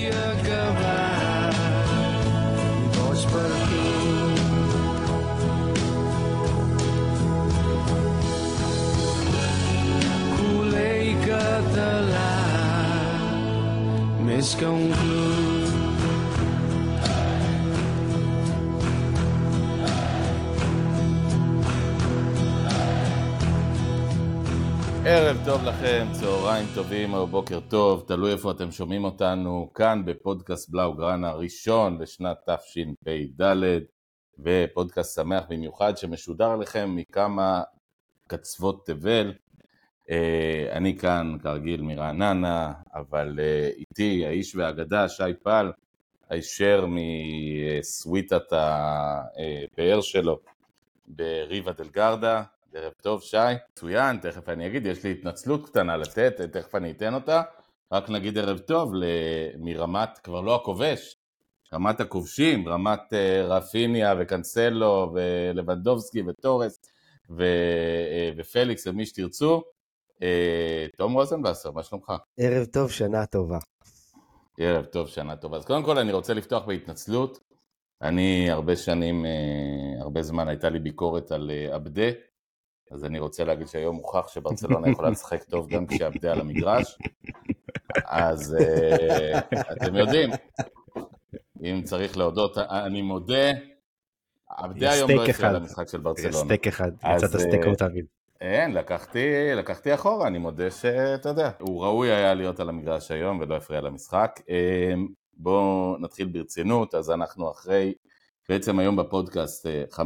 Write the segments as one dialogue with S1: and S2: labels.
S1: year ago.
S2: ערב טוב לכם, צהריים טובים או בוקר טוב, תלוי איפה אתם שומעים אותנו, כאן בפודקאסט בלאוגרנה הראשון לשנת תשפ"ד, ופודקאסט שמח במיוחד שמשודר לכם מכמה קצוות תבל. אה, אני כאן כרגיל מרעננה, אבל אה, איתי האיש והאגדה שי פל, הישר מסוויטת הפאר שלו בריבה דל גרדה. ערב טוב שי, מצוין, תכף אני אגיד, יש לי התנצלות קטנה לתת, תכף אני אתן אותה, רק נגיד ערב טוב מרמת, כבר לא הכובש, רמת הכובשים, רמת uh, רפיניה וקנסלו ולבנדובסקי וטורס ו, uh, ופליקס ומי שתרצו. Uh, תום רוזנבסר, מה שלומך?
S3: ערב טוב, שנה טובה.
S2: ערב טוב, שנה טובה. אז קודם כל אני רוצה לפתוח בהתנצלות. אני הרבה שנים, הרבה זמן הייתה לי ביקורת על עבדה, אז אני רוצה להגיד שהיום הוכח שברצלונה יכולה לשחק טוב גם כשעבדה על המגרש. אז uh, אתם יודעים, אם צריך להודות, אני מודה, עבדה היום לא הפריע למשחק של ברצלונה.
S3: סטייק אחד, יצאת סטייק לא תמיד.
S2: אין, לקחתי, לקחתי אחורה, אני מודה שאתה יודע, הוא ראוי היה להיות על המגרש היום ולא הפריע למשחק. בואו נתחיל ברצינות, אז אנחנו אחרי בעצם היום בפודקאסט 5-0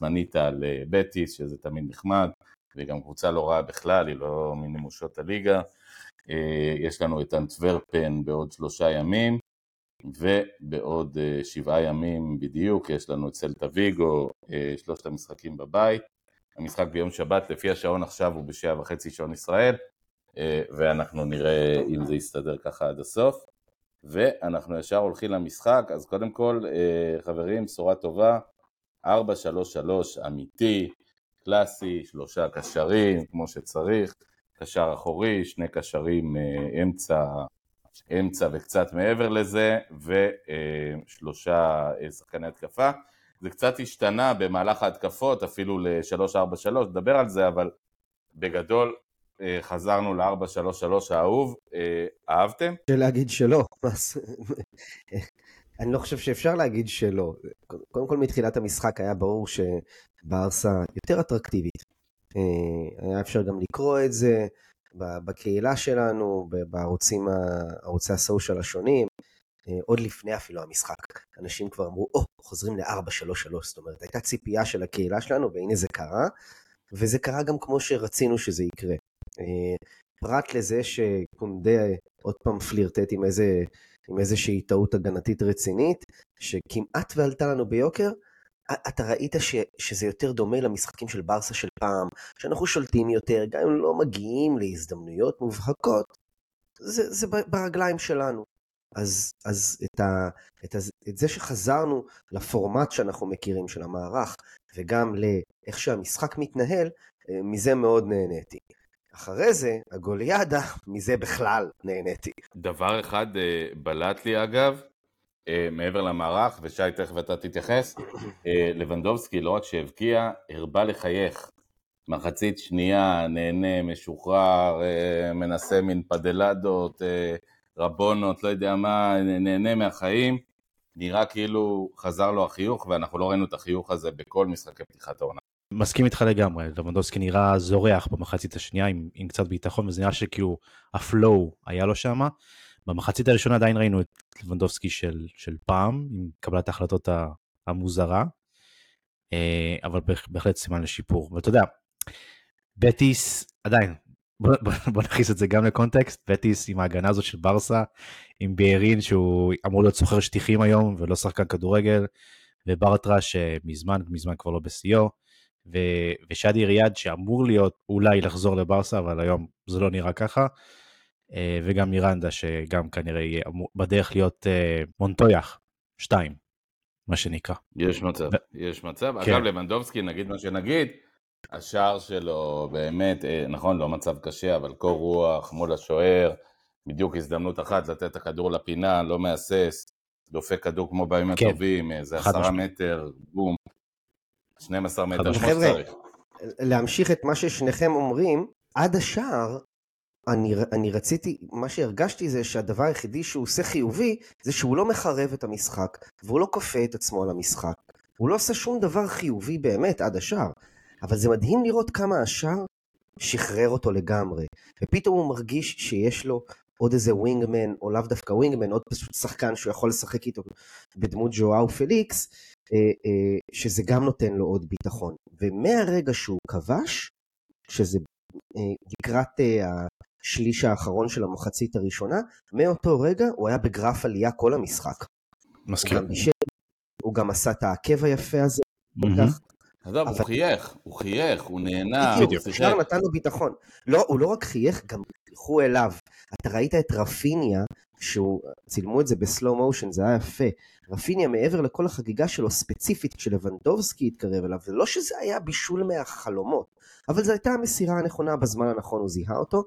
S2: מנית על בטיס, שזה תמיד נחמד, והיא גם קבוצה לא רעה בכלל, היא לא מנמושות הליגה. יש לנו את אנטוורפן בעוד שלושה ימים, ובעוד שבעה ימים בדיוק יש לנו את סלטה ויגו, שלושת המשחקים בבית. המשחק ביום שבת, לפי השעון עכשיו הוא בשעה וחצי שעון ישראל, ואנחנו נראה אם זה יסתדר ככה עד הסוף. ואנחנו ישר הולכים למשחק, אז קודם כל, חברים, בשורה טובה, 4-3-3 אמיתי, קלאסי, שלושה קשרים, כמו שצריך, קשר אחורי, שני קשרים אמצע, אמצע וקצת מעבר לזה, ושלושה שחקני התקפה. זה קצת השתנה במהלך ההתקפות, אפילו ל-3-4-3, נדבר על זה, אבל בגדול חזרנו ל-4-3-3 האהוב, אהבתם?
S3: אפשר להגיד שלא, אני לא חושב שאפשר להגיד שלא. קודם כל מתחילת המשחק היה ברור שברסה יותר אטרקטיבית. היה אפשר גם לקרוא את זה בקהילה שלנו, בערוצים, ערוצי הסושיאל השונים, עוד לפני אפילו המשחק. אנשים כבר אמרו, או, oh, חוזרים ל-4-3-3, זאת אומרת, הייתה ציפייה של הקהילה שלנו, והנה זה קרה, וזה קרה גם כמו שרצינו שזה יקרה. פרט לזה שקונדה עוד פעם פלירטט עם, איזה, עם איזושהי טעות הגנתית רצינית, שכמעט ועלתה לנו ביוקר, אתה ראית ש, שזה יותר דומה למשחקים של ברסה של פעם, שאנחנו שולטים יותר, גם אם לא מגיעים להזדמנויות מובהקות, זה, זה ברגליים שלנו. אז, אז את, ה, את, ה, את זה שחזרנו לפורמט שאנחנו מכירים של המערך, וגם לאיך שהמשחק מתנהל, מזה מאוד נהניתי. אחרי זה, הגוליאדה, מזה בכלל נהניתי.
S2: דבר אחד בלט לי אגב, מעבר למערך, ושי תכף אתה תתייחס, לבנדובסקי לא רק שהבקיע, הרבה לחייך. מחצית שנייה, נהנה, משוחרר, מנסה מין פדלדות, רבונות, לא יודע מה, נהנה מהחיים. נראה כאילו חזר לו החיוך, ואנחנו לא ראינו את החיוך הזה בכל משחקי פתיחת העונה.
S4: מסכים איתך לגמרי, לבנדובסקי נראה זורח במחצית השנייה עם, עם קצת ביטחון, וזה נראה שכאילו הפלואו היה לו שם. במחצית הראשונה עדיין ראינו את לבנדובסקי של, של פעם, עם קבלת ההחלטות המוזרה, אבל בהחלט סימן לשיפור. ואתה יודע, בטיס עדיין, בוא, בוא, בוא נכניס את זה גם לקונטקסט, בטיס עם ההגנה הזאת של ברסה, עם ביארין שהוא אמור להיות סוחר שטיחים היום ולא שחקן כדורגל, וברטרה שמזמן, מזמן כבר לא בשיאו, ו- ושאדי ריאד שאמור להיות אולי לחזור לברסה, אבל היום זה לא נראה ככה, וגם מירנדה שגם כנראה יהיה בדרך להיות מונטויח 2, מה שנקרא.
S2: יש מצב, ו- יש מצב. כן. אגב, לבנדובסקי, נגיד מה שנגיד, השער שלו באמת, נכון, לא מצב קשה, אבל קור רוח מול השוער, בדיוק הזדמנות אחת לתת את הכדור לפינה, לא מהסס, דופק כדור כמו בימים
S4: כן.
S2: הטובים, איזה עשרה. מטר, בום, 12 מטר. כמו
S3: חבר'ה,
S2: שצריך.
S3: להמשיך את מה ששניכם אומרים, עד השער, אני, אני רציתי, מה שהרגשתי זה שהדבר היחידי שהוא עושה חיובי, זה שהוא לא מחרב את המשחק, והוא לא כופה את עצמו על המשחק. הוא לא עושה שום דבר חיובי באמת עד השער. אבל זה מדהים לראות כמה השער שחרר אותו לגמרי. ופתאום הוא מרגיש שיש לו עוד איזה ווינגמן, או לאו דווקא ווינגמן, עוד פשוט שחקן שהוא יכול לשחק איתו בדמות ז'ואאו פליקס, שזה גם נותן לו עוד ביטחון. ומהרגע שהוא כבש, שזה אה, לקראת אה, השליש האחרון של המחצית הראשונה, מאותו רגע הוא היה בגרף עלייה כל המשחק. הוא
S4: מסכים.
S3: גם בישל, הוא גם עשה את העקב היפה הזה.
S2: עזוב, הוא חייך, הוא חייך, הוא נהנה,
S3: בדיוק,
S2: הוא שיחק.
S3: נתן לו ביטחון. לא, הוא לא רק חייך, גם חייכו אליו. אתה ראית את רפיניה, שהוא, צילמו את זה בסלואו מושן, זה היה יפה. רפיניה מעבר לכל החגיגה שלו ספציפית כשלבנדובסקי התקרב אליו, זה לא שזה היה בישול מהחלומות, אבל זו הייתה המסירה הנכונה בזמן הנכון, הוא זיהה אותו.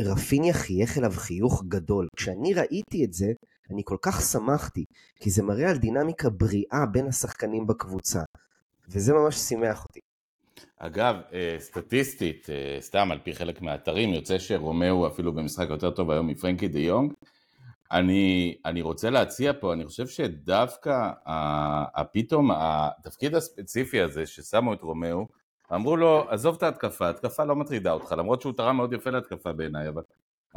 S3: רפיניה חייך אליו חיוך גדול. כשאני ראיתי את זה, אני כל כך שמחתי, כי זה מראה על דינמיקה בריאה בין השחקנים בקבוצה. וזה ממש שימח אותי.
S2: אגב, אה, סטטיסטית, אה, סתם על פי חלק מהאתרים, יוצא שרומאו אפילו במשחק יותר טוב היום מפרנקי דה יונג. אני, אני רוצה להציע פה, אני חושב שדווקא פתאום התפקיד הספציפי הזה ששמו את רומאו, אמרו לו, עזוב את ההתקפה, ההתקפה לא מטרידה אותך, למרות שהוא תרם מאוד יפה להתקפה בעיניי, אבל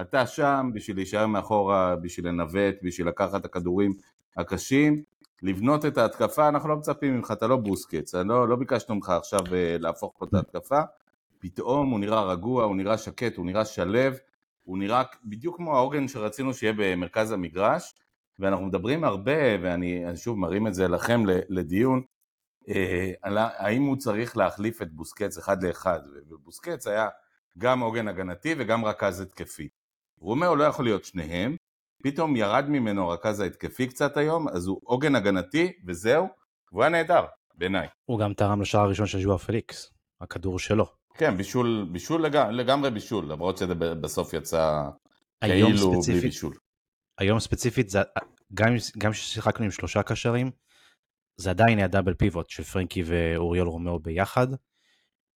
S2: אתה שם בשביל להישאר מאחורה, בשביל לנווט, בשביל לקחת את הכדורים הקשים, לבנות את ההתקפה, אנחנו לא מצפים ממך, אתה לא בוסקץ, לא, לא ביקשנו ממך עכשיו אה, להפוך פה את ההתקפה, פתאום הוא נראה רגוע, הוא נראה שקט, הוא נראה שלו, הוא נראה בדיוק כמו העוגן שרצינו שיהיה במרכז המגרש, ואנחנו מדברים הרבה, ואני אני שוב מרים את זה לכם לדיון, אה, על האם הוא צריך להחליף את בוסקץ אחד לאחד, ובוסקץ היה גם עוגן הגנתי וגם רכז התקפי. רומאו לא יכול להיות שניהם, פתאום ירד ממנו הרכז ההתקפי קצת היום, אז הוא עוגן הגנתי וזהו, והוא היה נהדר, בעיניי.
S4: הוא גם תרם לשער הראשון של ז'ואר פליקס, הכדור שלו.
S2: כן, בישול, בישול לג... לגמרי בישול, למרות שזה בסוף יצא כאילו בלי
S4: ספציפית,
S2: בישול.
S4: היום ספציפית, זה, גם גם כששיחקנו עם שלושה קשרים, זה עדיין היה double pivot של פרנקי ואוריול רומאו ביחד.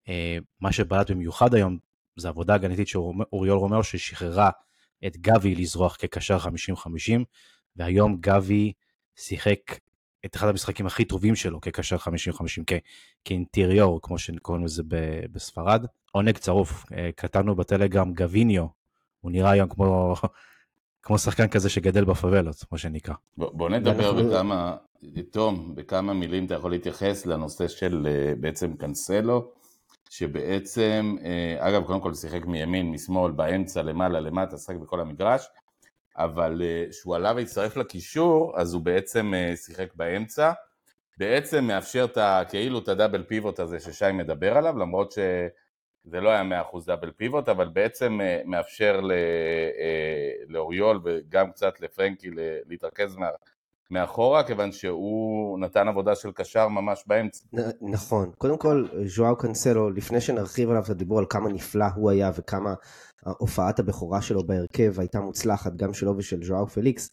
S4: אה, מה שבלט במיוחד היום זה עבודה הגנתית של אוריול רומאו ששחררה את גבי לזרוח כקשר 50-50, והיום גבי שיחק את אחד המשחקים הכי טובים שלו כקשר 50-50, כ- כ interior, כמו שקוראים לזה ב- בספרד. עונג צרוף, אה, כתבנו בטלגרם גביניו, הוא נראה היום כמו, כמו שחקן כזה שגדל בפאבלות, מה שנקרא.
S2: בוא, בוא נדבר בכמה, תום, בכמה מילים אתה יכול להתייחס לנושא של אה, בעצם קנסלו, שבעצם, אה, אגב, קודם כל שיחק מימין, משמאל, באמצע, למעלה, למטה, שחק בכל המגרש, אבל אה, כשהוא עלה והצטרף לקישור, אז הוא בעצם אה, שיחק באמצע, בעצם מאפשר את ה, כאילו את הדאבל פיבוט הזה ששי מדבר עליו, למרות שזה לא היה 100% דאבל פיבוט, אבל בעצם אה, מאפשר אה, לאוריול וגם קצת לפרנקי להתרכז מאחורה, כיוון שהוא נתן עבודה של קשר ממש באמצע.
S3: נ- נכון. קודם כל, ז'ואאו קנסלו, לפני שנרחיב עליו את הדיבור על כמה נפלא הוא היה וכמה הופעת הבכורה שלו בהרכב הייתה מוצלחת, גם שלו ושל ז'ואאו פליקס,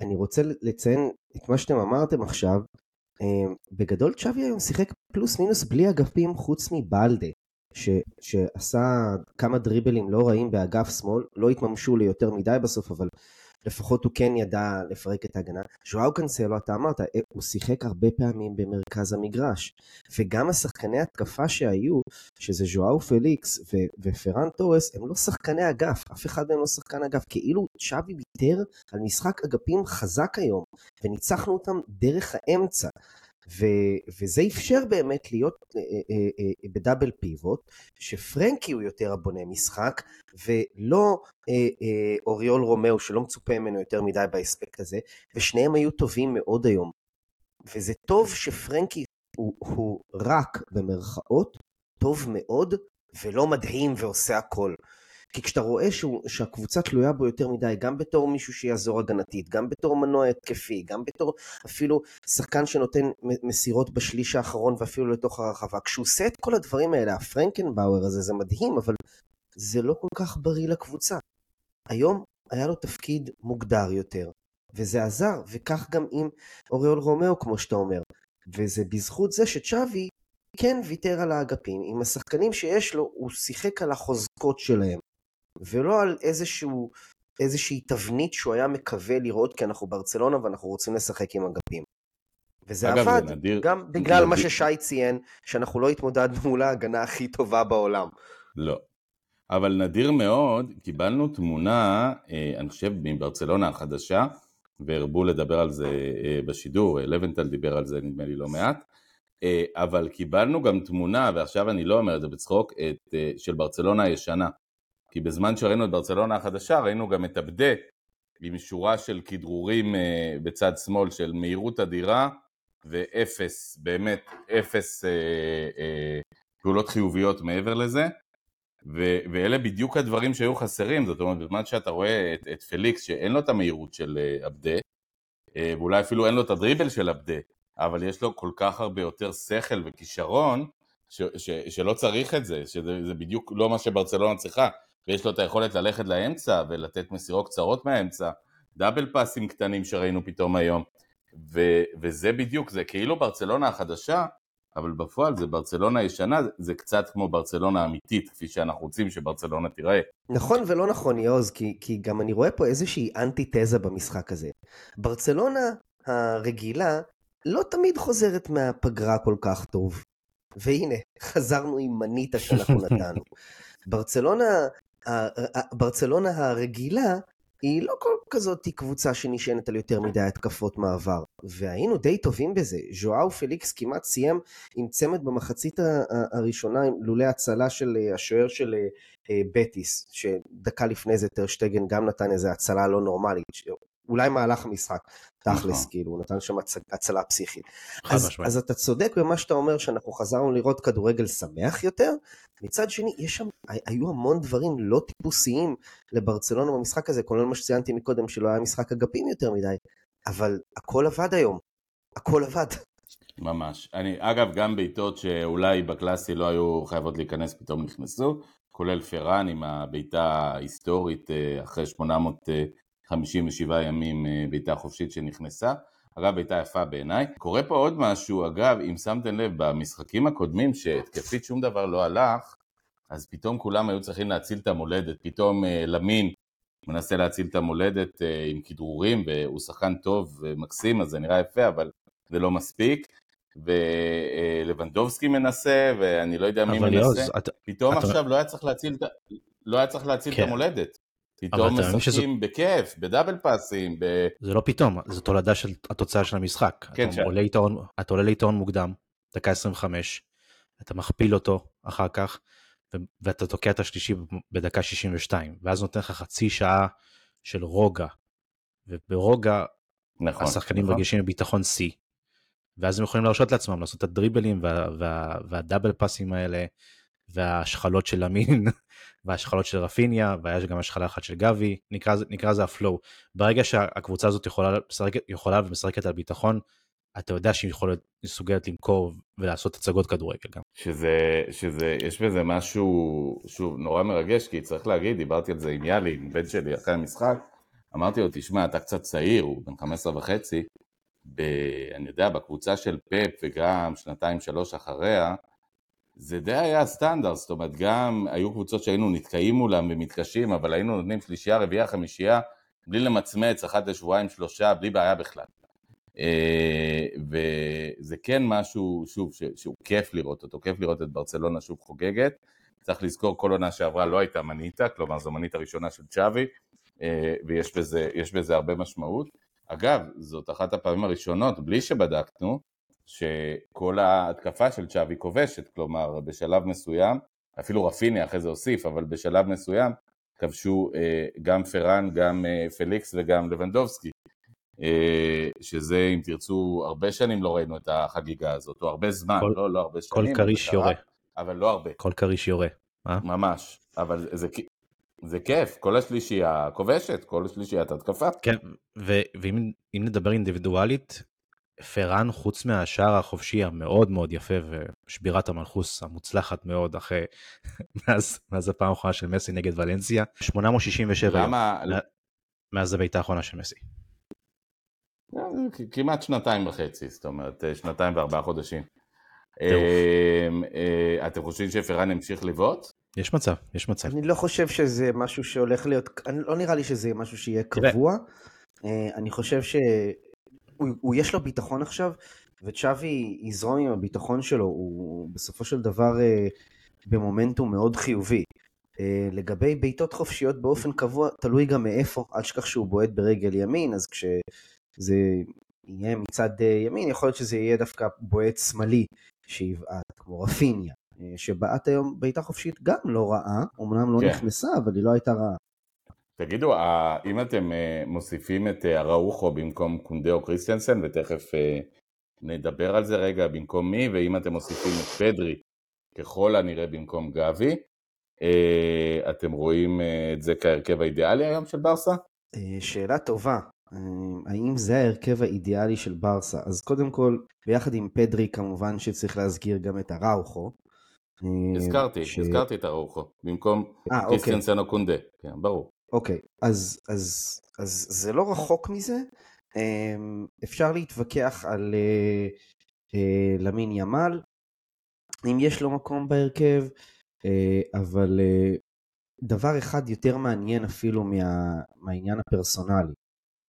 S3: אני רוצה לציין את מה שאתם אמרתם עכשיו. אה, בגדול צ'אבי היום שיחק פלוס מינוס בלי אגפים חוץ מבלדה, ש, שעשה כמה דריבלים לא רעים באגף שמאל, לא התממשו ליותר מדי בסוף, אבל לפחות הוא כן ידע לפרק את ההגנה. ז'ואאו קנסלו, אתה אמרת, אה, הוא שיחק הרבה פעמים במרכז המגרש. וגם השחקני התקפה שהיו, שזה ז'ואאו פליקס ו- ופרן תורס, הם לא שחקני אגף, אף אחד מהם לא שחקן אגף. כאילו צ'אבי ויתר על משחק אגפים חזק היום, וניצחנו אותם דרך האמצע. ו- וזה אפשר באמת להיות אה, אה, אה, ב double pivot, שפרנקי הוא יותר הבונה משחק, ולא אה, אה, אוריול רומאו שלא מצופה ממנו יותר מדי באספקט הזה, ושניהם היו טובים מאוד היום. וזה טוב שפרנקי הוא, הוא רק במרכאות טוב מאוד, ולא מדהים ועושה הכל. כי כשאתה רואה שהוא, שהקבוצה תלויה בו יותר מדי, גם בתור מישהו שיעזור הגנתית, גם בתור מנוע התקפי, גם בתור אפילו שחקן שנותן מסירות בשליש האחרון ואפילו לתוך הרחבה, כשהוא עושה את כל הדברים האלה, הפרנקנבאואר הזה, זה מדהים, אבל זה לא כל כך בריא לקבוצה. היום היה לו תפקיד מוגדר יותר, וזה עזר, וכך גם עם אוריול רומאו, כמו שאתה אומר. וזה בזכות זה שצ'אבי כן ויתר על האגפים. עם השחקנים שיש לו, הוא שיחק על החוזקות שלהם, ולא על איזשהו, איזושהי תבנית שהוא היה מקווה לראות, כי אנחנו ברצלונה ואנחנו רוצים לשחק עם אגפים. וזה
S2: אגב,
S3: עבד,
S2: נדיר-
S3: גם בגלל מה
S2: נדיר-
S3: ששי ציין, שאנחנו לא התמודדנו מול ההגנה הכי טובה בעולם.
S2: לא. אבל נדיר מאוד, קיבלנו תמונה, אה, אני חושב, מברצלונה החדשה, והרבו לדבר על זה אה, בשידור, אה, לבנטל דיבר על זה נדמה לי לא מעט, אבל קיבלנו גם תמונה, ועכשיו אני לא אומר את זה בצחוק, את, של ברצלונה הישנה. כי בזמן שראינו את ברצלונה החדשה, ראינו גם את הבדה עם שורה של כדרורים אה, בצד שמאל של מהירות אדירה ואפס, באמת אפס אה, אה, פעולות חיוביות מעבר לזה. ו- ואלה בדיוק הדברים שהיו חסרים, זאת אומרת, בזמן שאתה רואה את, את פליקס שאין לו את המהירות של אה, עבדה, אה, ואולי אפילו אין לו את הדריבל של עבדה, אבל יש לו כל כך הרבה יותר שכל וכישרון, ש- ש- שלא צריך את זה, שזה זה בדיוק לא מה שברצלונה צריכה, ויש לו את היכולת ללכת לאמצע ולתת מסירות קצרות מהאמצע, דאבל פאסים קטנים שראינו פתאום היום, ו- וזה בדיוק, זה כאילו ברצלונה החדשה, אבל בפועל זה ברצלונה ישנה, זה קצת כמו ברצלונה אמיתית, כפי שאנחנו רוצים שברצלונה תיראה.
S3: נכון ולא נכון, יעוז, כי, כי גם אני רואה פה איזושהי אנטיתזה במשחק הזה. ברצלונה הרגילה לא תמיד חוזרת מהפגרה כל כך טוב. והנה, חזרנו עם מניטה שאנחנו נתנו. ברצלונה, ברצלונה הרגילה היא לא כל כזאת קבוצה שנשענת על יותר מדי התקפות מעבר. והיינו די טובים בזה. ז'ואאו פליקס כמעט סיים עם צמד במחצית הראשונה, לולא הצלה של אה, השוער של אה, אה, בטיס, שדקה לפני זה טרשטגן גם נתן איזה הצלה לא נורמלית, אולי מהלך המשחק, תכלס,
S2: נכון.
S3: כאילו, הוא נתן שם הצ... הצלה פסיכית. אז, אז אתה צודק במה שאתה אומר, שאנחנו חזרנו לראות כדורגל שמח יותר, מצד שני, יש שם, היו המון דברים לא טיפוסיים לברצלונה במשחק הזה, כולל מה שציינתי מקודם, שלא היה משחק אגפים יותר מדי, אבל הכל עבד היום, הכל עבד.
S2: ממש. אני, אגב, גם בעיטות שאולי בקלאסי לא היו חייבות להיכנס, פתאום נכנסו, כולל פראן עם הבעיטה ההיסטורית אה, אחרי 800 57 ימים אה, בעיטה חופשית שנכנסה. אגב, בעיטה יפה בעיניי. קורה פה עוד משהו, אגב, אם שמתם לב, במשחקים הקודמים שהתקפית שום דבר לא הלך, אז פתאום כולם היו צריכים להציל את המולדת. פתאום אה, למין מנסה להציל את המולדת אה, עם כדרורים, והוא שחקן טוב ומקסים, אז זה נראה יפה, אבל זה לא מספיק. ולבנדובסקי מנסה, ואני לא יודע מי מנסה.
S4: יוז,
S2: פתאום
S4: אתה...
S2: עכשיו את... לא היה צריך להציל, לא היה צריך להציל
S4: כן.
S2: את המולדת. פתאום משחקים בכיף, בדאבל פאסים, ב...
S4: זה לא פתאום, זו תולדה של התוצאה של המשחק.
S2: כן,
S4: אתה
S2: ש-
S4: עולה יתרון, אתה עולה ליתרון מוקדם, דקה 25, אתה מכפיל אותו אחר כך, ו- ואתה תוקע את השלישי בדקה 62, ואז נותן לך חצי שעה של רוגע, וברוגע
S2: נכון.
S4: השחקנים
S2: נכון.
S4: מרגישים ביטחון שיא, ואז הם יכולים להרשות לעצמם לעשות את הדריבלים וה, וה, והדאבל פאסים האלה, וההשחלות של אמין, וההשחלות של רפיניה, והיה גם השחלה אחת של גבי, נקרא, זה- נקרא זה הפלואו. ברגע שהקבוצה הזאת יכולה, משחקת, יכולה ומשחקת על ביטחון, אתה יודע שהיא יכולה, מסוגלת למכור ולעשות הצגות כדורגל גם.
S2: שזה, שזה, יש בזה משהו, שוב, נורא מרגש, כי צריך להגיד, דיברתי על זה עם יאלי, עם בן שלי אחרי המשחק, אמרתי לו, תשמע, אתה קצת צעיר, הוא בן 15 וחצי, ב, אני יודע, בקבוצה של פפ וגם שנתיים שלוש אחריה, זה די היה סטנדרט, זאת אומרת, גם היו קבוצות שהיינו נתקעים מולם ומתקשים, אבל היינו נותנים שלישייה, רביעייה, חמישייה, בלי למצמץ, אחת לשבועיים, שלושה, בלי בעיה בכלל. אה, וזה כן משהו, שוב, שהוא כיף לראות אותו, כיף לראות את ברצלונה שוב חוגגת. צריך לזכור, כל עונה שעברה לא הייתה מניטה, כלומר זו מנית הראשונה של צ'אבי, אה, ויש בזה, בזה הרבה משמעות. אגב, זאת אחת הפעמים הראשונות, בלי שבדקנו, שכל ההתקפה של צ'אבי כובשת, כלומר בשלב מסוים, אפילו רפיני אחרי זה הוסיף, אבל בשלב מסוים כבשו אה, גם פראן, גם אה, פליקס וגם לבנדובסקי. אה, שזה, אם תרצו, הרבה שנים לא ראינו את החגיגה הזאת, או הרבה זמן,
S4: כל-
S2: לא, לא הרבה
S4: כל
S2: שנים. אבל
S4: כריש יורה,
S2: אבל לא הרבה,
S4: כל כריש יורה.
S2: ממש. אבל זה, זה כיף, כל השלישייה כובשת, כל השלישיית התקפה.
S4: כן, ו- ואם אם נדבר אינדיבידואלית, פראן חוץ מהשער החופשי המאוד מאוד יפה ושבירת המלכוס המוצלחת מאוד אחרי, מאז, מאז הפעם האחרונה של מסי נגד ולנסיה, 867 יום.
S2: למה,
S4: לא- מאז הביתה האחרונה של מסי.
S2: כ- כמעט שנתיים וחצי, זאת אומרת, אה, שנתיים וארבעה חודשים. אה, אה, אתם חושבים שפרן המשיך לבעוט?
S4: יש מצב, יש מצב.
S3: אני לא חושב שזה משהו שהולך להיות, אני, לא נראה לי שזה משהו שיהיה. קבוע. אה, אני חושב שהוא הוא- יש לו ביטחון עכשיו, וצ'אבי יזרום עם הביטחון שלו, הוא בסופו של דבר אה, במומנטום מאוד חיובי. אה, לגבי בעיטות חופשיות באופן קבוע, תלוי גם מאיפה, אל תשכח שהוא בועט ברגל ימין, אז כשזה יהיה מצד אה, ימין, יכול להיות שזה יהיה דווקא בועט שמאלי שיבעט, כמו רפיניה. אה, שבעט היום בעיטה חופשית גם לא רעה, אמנם לא
S2: כן.
S3: נכנסה, אבל היא לא הייתה רעה.
S2: תגידו, אה, אם אתם אה, מוסיפים את אה, אראוחו במקום קונדה או קריסטיאנסן, ותכף נדבר על זה רגע במקום מי, ואם אתם מוסיפים את פדרי ככל הנראה במקום גבי, אתם רואים את זה כהרכב האידיאלי היום של ברסה?
S3: שאלה טובה, האם זה ההרכב האידיאלי של ברסה? אז קודם כל, ביחד עם פדרי כמובן שצריך להזכיר גם את אראוכו. אה,
S2: הזכרתי,
S3: ש-
S2: הזכרתי את אראוחו, במקום
S3: אה, אוקיי.
S2: קריסטיאנסן או קונדה, כן, ברור.
S3: אוקיי, אז, אז, אז זה לא רחוק מזה. אמ, אפשר להתווכח על אה, אה, למין ימל, אם יש לו מקום בהרכב, אה, אבל דבר אחד יותר מעניין אפילו מה, מהעניין הפרסונלי,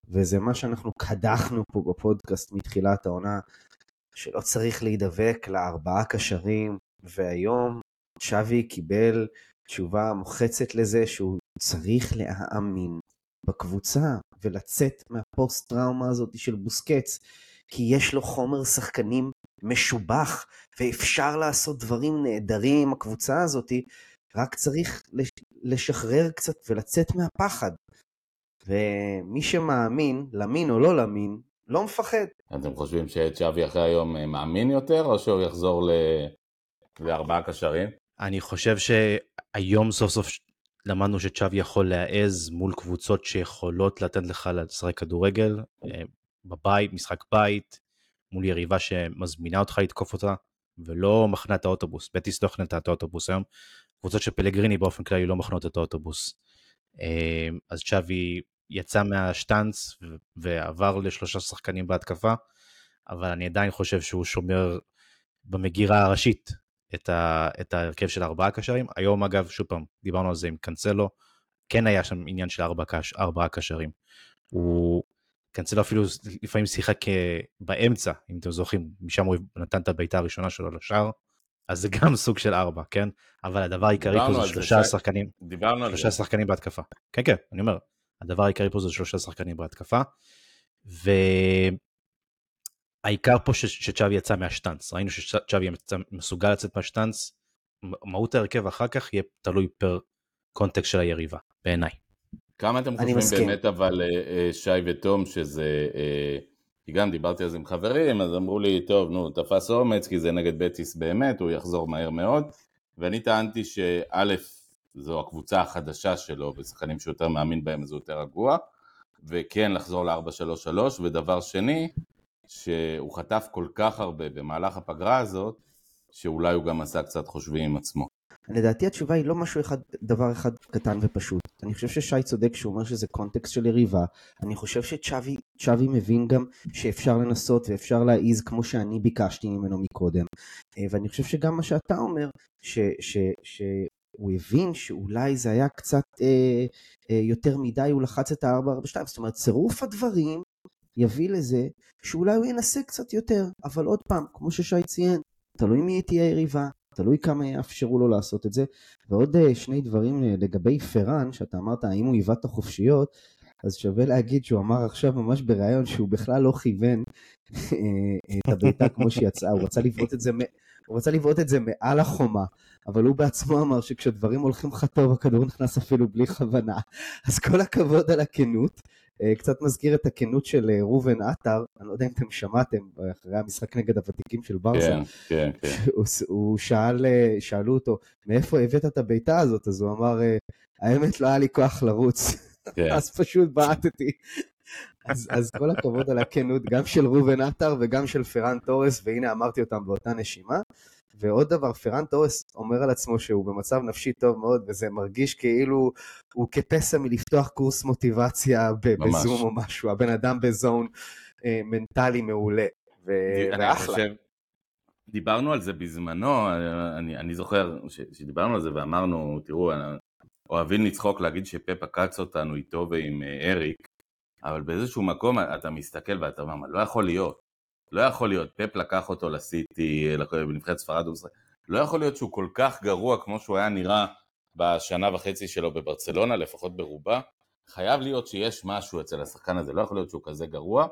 S3: וזה מה שאנחנו קדחנו פה בפודקאסט מתחילת העונה, שלא צריך להידבק לארבעה קשרים, והיום שווי קיבל תשובה מוחצת לזה שהוא צריך להאמין בקבוצה ולצאת מהפוסט טראומה הזאת של בוסקץ, כי יש לו חומר שחקנים משובח ואפשר לעשות דברים נהדרים עם הקבוצה הזאת, רק צריך לש- לשחרר קצת ולצאת מהפחד. ומי שמאמין, למין או לא למין, לא מפחד.
S2: אתם חושבים שצ'אבי אחרי היום אה, מאמין יותר, או שהוא יחזור ל... לארבעה קשרים?
S4: אני חושב שהיום סוף סוף למדנו שצ'אבי יכול להעז מול קבוצות שיכולות לתת לך לשחק כדורגל, אה, בבית, משחק בית, מול יריבה שמזמינה אותך לתקוף אותה, ולא מחנה את האוטובוס. בטיס לא הכנה את האוטובוס היום. קבוצות של פלגריני באופן כללי לא מחנות את האוטובוס. אה, אז צ'אבי יצא מהשטאנץ ועבר לשלושה שחקנים בהתקפה, אבל אני עדיין חושב שהוא שומר במגירה הראשית את, ה, את ההרכב של ארבעה קשרים. היום אגב, שוב פעם, דיברנו על זה עם קאנסלו, כן היה שם עניין של ארבע, קש, ארבעה קשרים. הוא, קאנסלו אפילו לפעמים שיחק אה, באמצע, אם אתם זוכרים, משם הוא נתן את הבעיטה הראשונה שלו לשער, אז זה גם סוג של ארבע, כן? אבל הדבר העיקרי פה
S2: על
S4: זה שלושה. שחקנים,
S2: דיברנו על
S4: שלושה
S2: זה.
S4: שחקנים בהתקפה. כן, כן, אני אומר, הדבר העיקרי פה זה שלושה שחקנים בהתקפה, והעיקר פה ש- שצ'אבי יצא מהשטאנץ, ראינו שצ'אבי מסוגל לצאת מהשטאנץ, מהות ההרכב אחר כך יהיה תלוי פר קונטקסט של היריבה, בעיניי.
S2: כמה אתם חושבים
S3: מסכים.
S2: באמת אבל אה, אה, שי ותום שזה, אה, כי גם דיברתי על זה עם חברים, אז אמרו לי, טוב, נו, תפס אומץ, כי זה נגד בטיס באמת, הוא יחזור מהר מאוד, ואני טענתי שא', זו הקבוצה החדשה שלו, ושחקנים שיותר מאמין בהם אז הוא יותר רגוע, וכן לחזור ל-4-3-3, ודבר שני, שהוא חטף כל כך הרבה במהלך הפגרה הזאת, שאולי הוא גם עשה קצת חושבים עם עצמו.
S3: לדעתי התשובה היא לא משהו אחד, דבר אחד קטן ופשוט. אני חושב ששי צודק כשהוא אומר שזה קונטקסט של יריבה. אני חושב שצ'אבי צ'אבי מבין גם שאפשר לנסות ואפשר להעיז כמו שאני ביקשתי ממנו מקודם. אה, ואני חושב שגם מה שאתה אומר, ש, ש, שהוא הבין שאולי זה היה קצת אה, אה, יותר מדי, הוא לחץ את ה-442. זאת אומרת, צירוף הדברים יביא לזה שאולי הוא ינסה קצת יותר. אבל עוד פעם, כמו ששי ציין, תלוי מי תהיה היריבה, תלוי כמה יאפשרו לו לעשות את זה. ועוד אה, שני דברים אה, לגבי פרן, שאתה אמרת האם הוא היווה את החופשיות, אז שווה להגיד שהוא אמר עכשיו ממש בריאיון שהוא בכלל לא כיוון אה, את הבעיטה כמו שיצאה, הוא רצה לבעוט את זה, מ- הוא רצה לבעוט את זה מעל החומה, אבל הוא בעצמו אמר שכשדברים הולכים לך טוב הכדור נכנס אפילו בלי כוונה. אז כל הכבוד על הכנות. אה, קצת מזכיר את הכנות של אה, ראובן עטר, אני לא יודע אם אתם שמעתם, אה, אחרי המשחק נגד הוותיקים של ברסה,
S2: כן, כן, כן.
S3: הוא, הוא שאל, שאלו אותו, מאיפה הבאת את הבעיטה הזאת? אז הוא אמר, האמת לא היה לי כוח לרוץ,
S2: כן.
S3: אז פשוט בעטתי. אז, אז כל הכבוד על הכנות, גם של ראובן עטר וגם של פראן טורס, והנה אמרתי אותם באותה נשימה. ועוד דבר, פרן טורס אומר על עצמו שהוא במצב נפשי טוב מאוד, וזה מרגיש כאילו הוא כפסע מלפתוח קורס מוטיבציה. בזום או משהו, הבן אדם בזום אה, מנטלי מעולה, ו- ואחלה.
S2: חושב, דיברנו על זה בזמנו, אני, אני זוכר ש, שדיברנו על זה ואמרנו, תראו, אוהבים לצחוק להגיד שפפ עקץ אותנו איתו ועם אה, אריק, אבל באיזשהו מקום אתה מסתכל ואתה אומר, "מה, לא יכול להיות, לא יכול להיות, פפ לקח אותו לסיטי, בנבחרת ספרד, הוא לא יכול להיות שהוא כל כך גרוע כמו שהוא היה נראה בשנה וחצי שלו בברצלונה, לפחות ברובה, חייב להיות שיש משהו אצל השחקן הזה, לא יכול להיות שהוא כזה גרוע.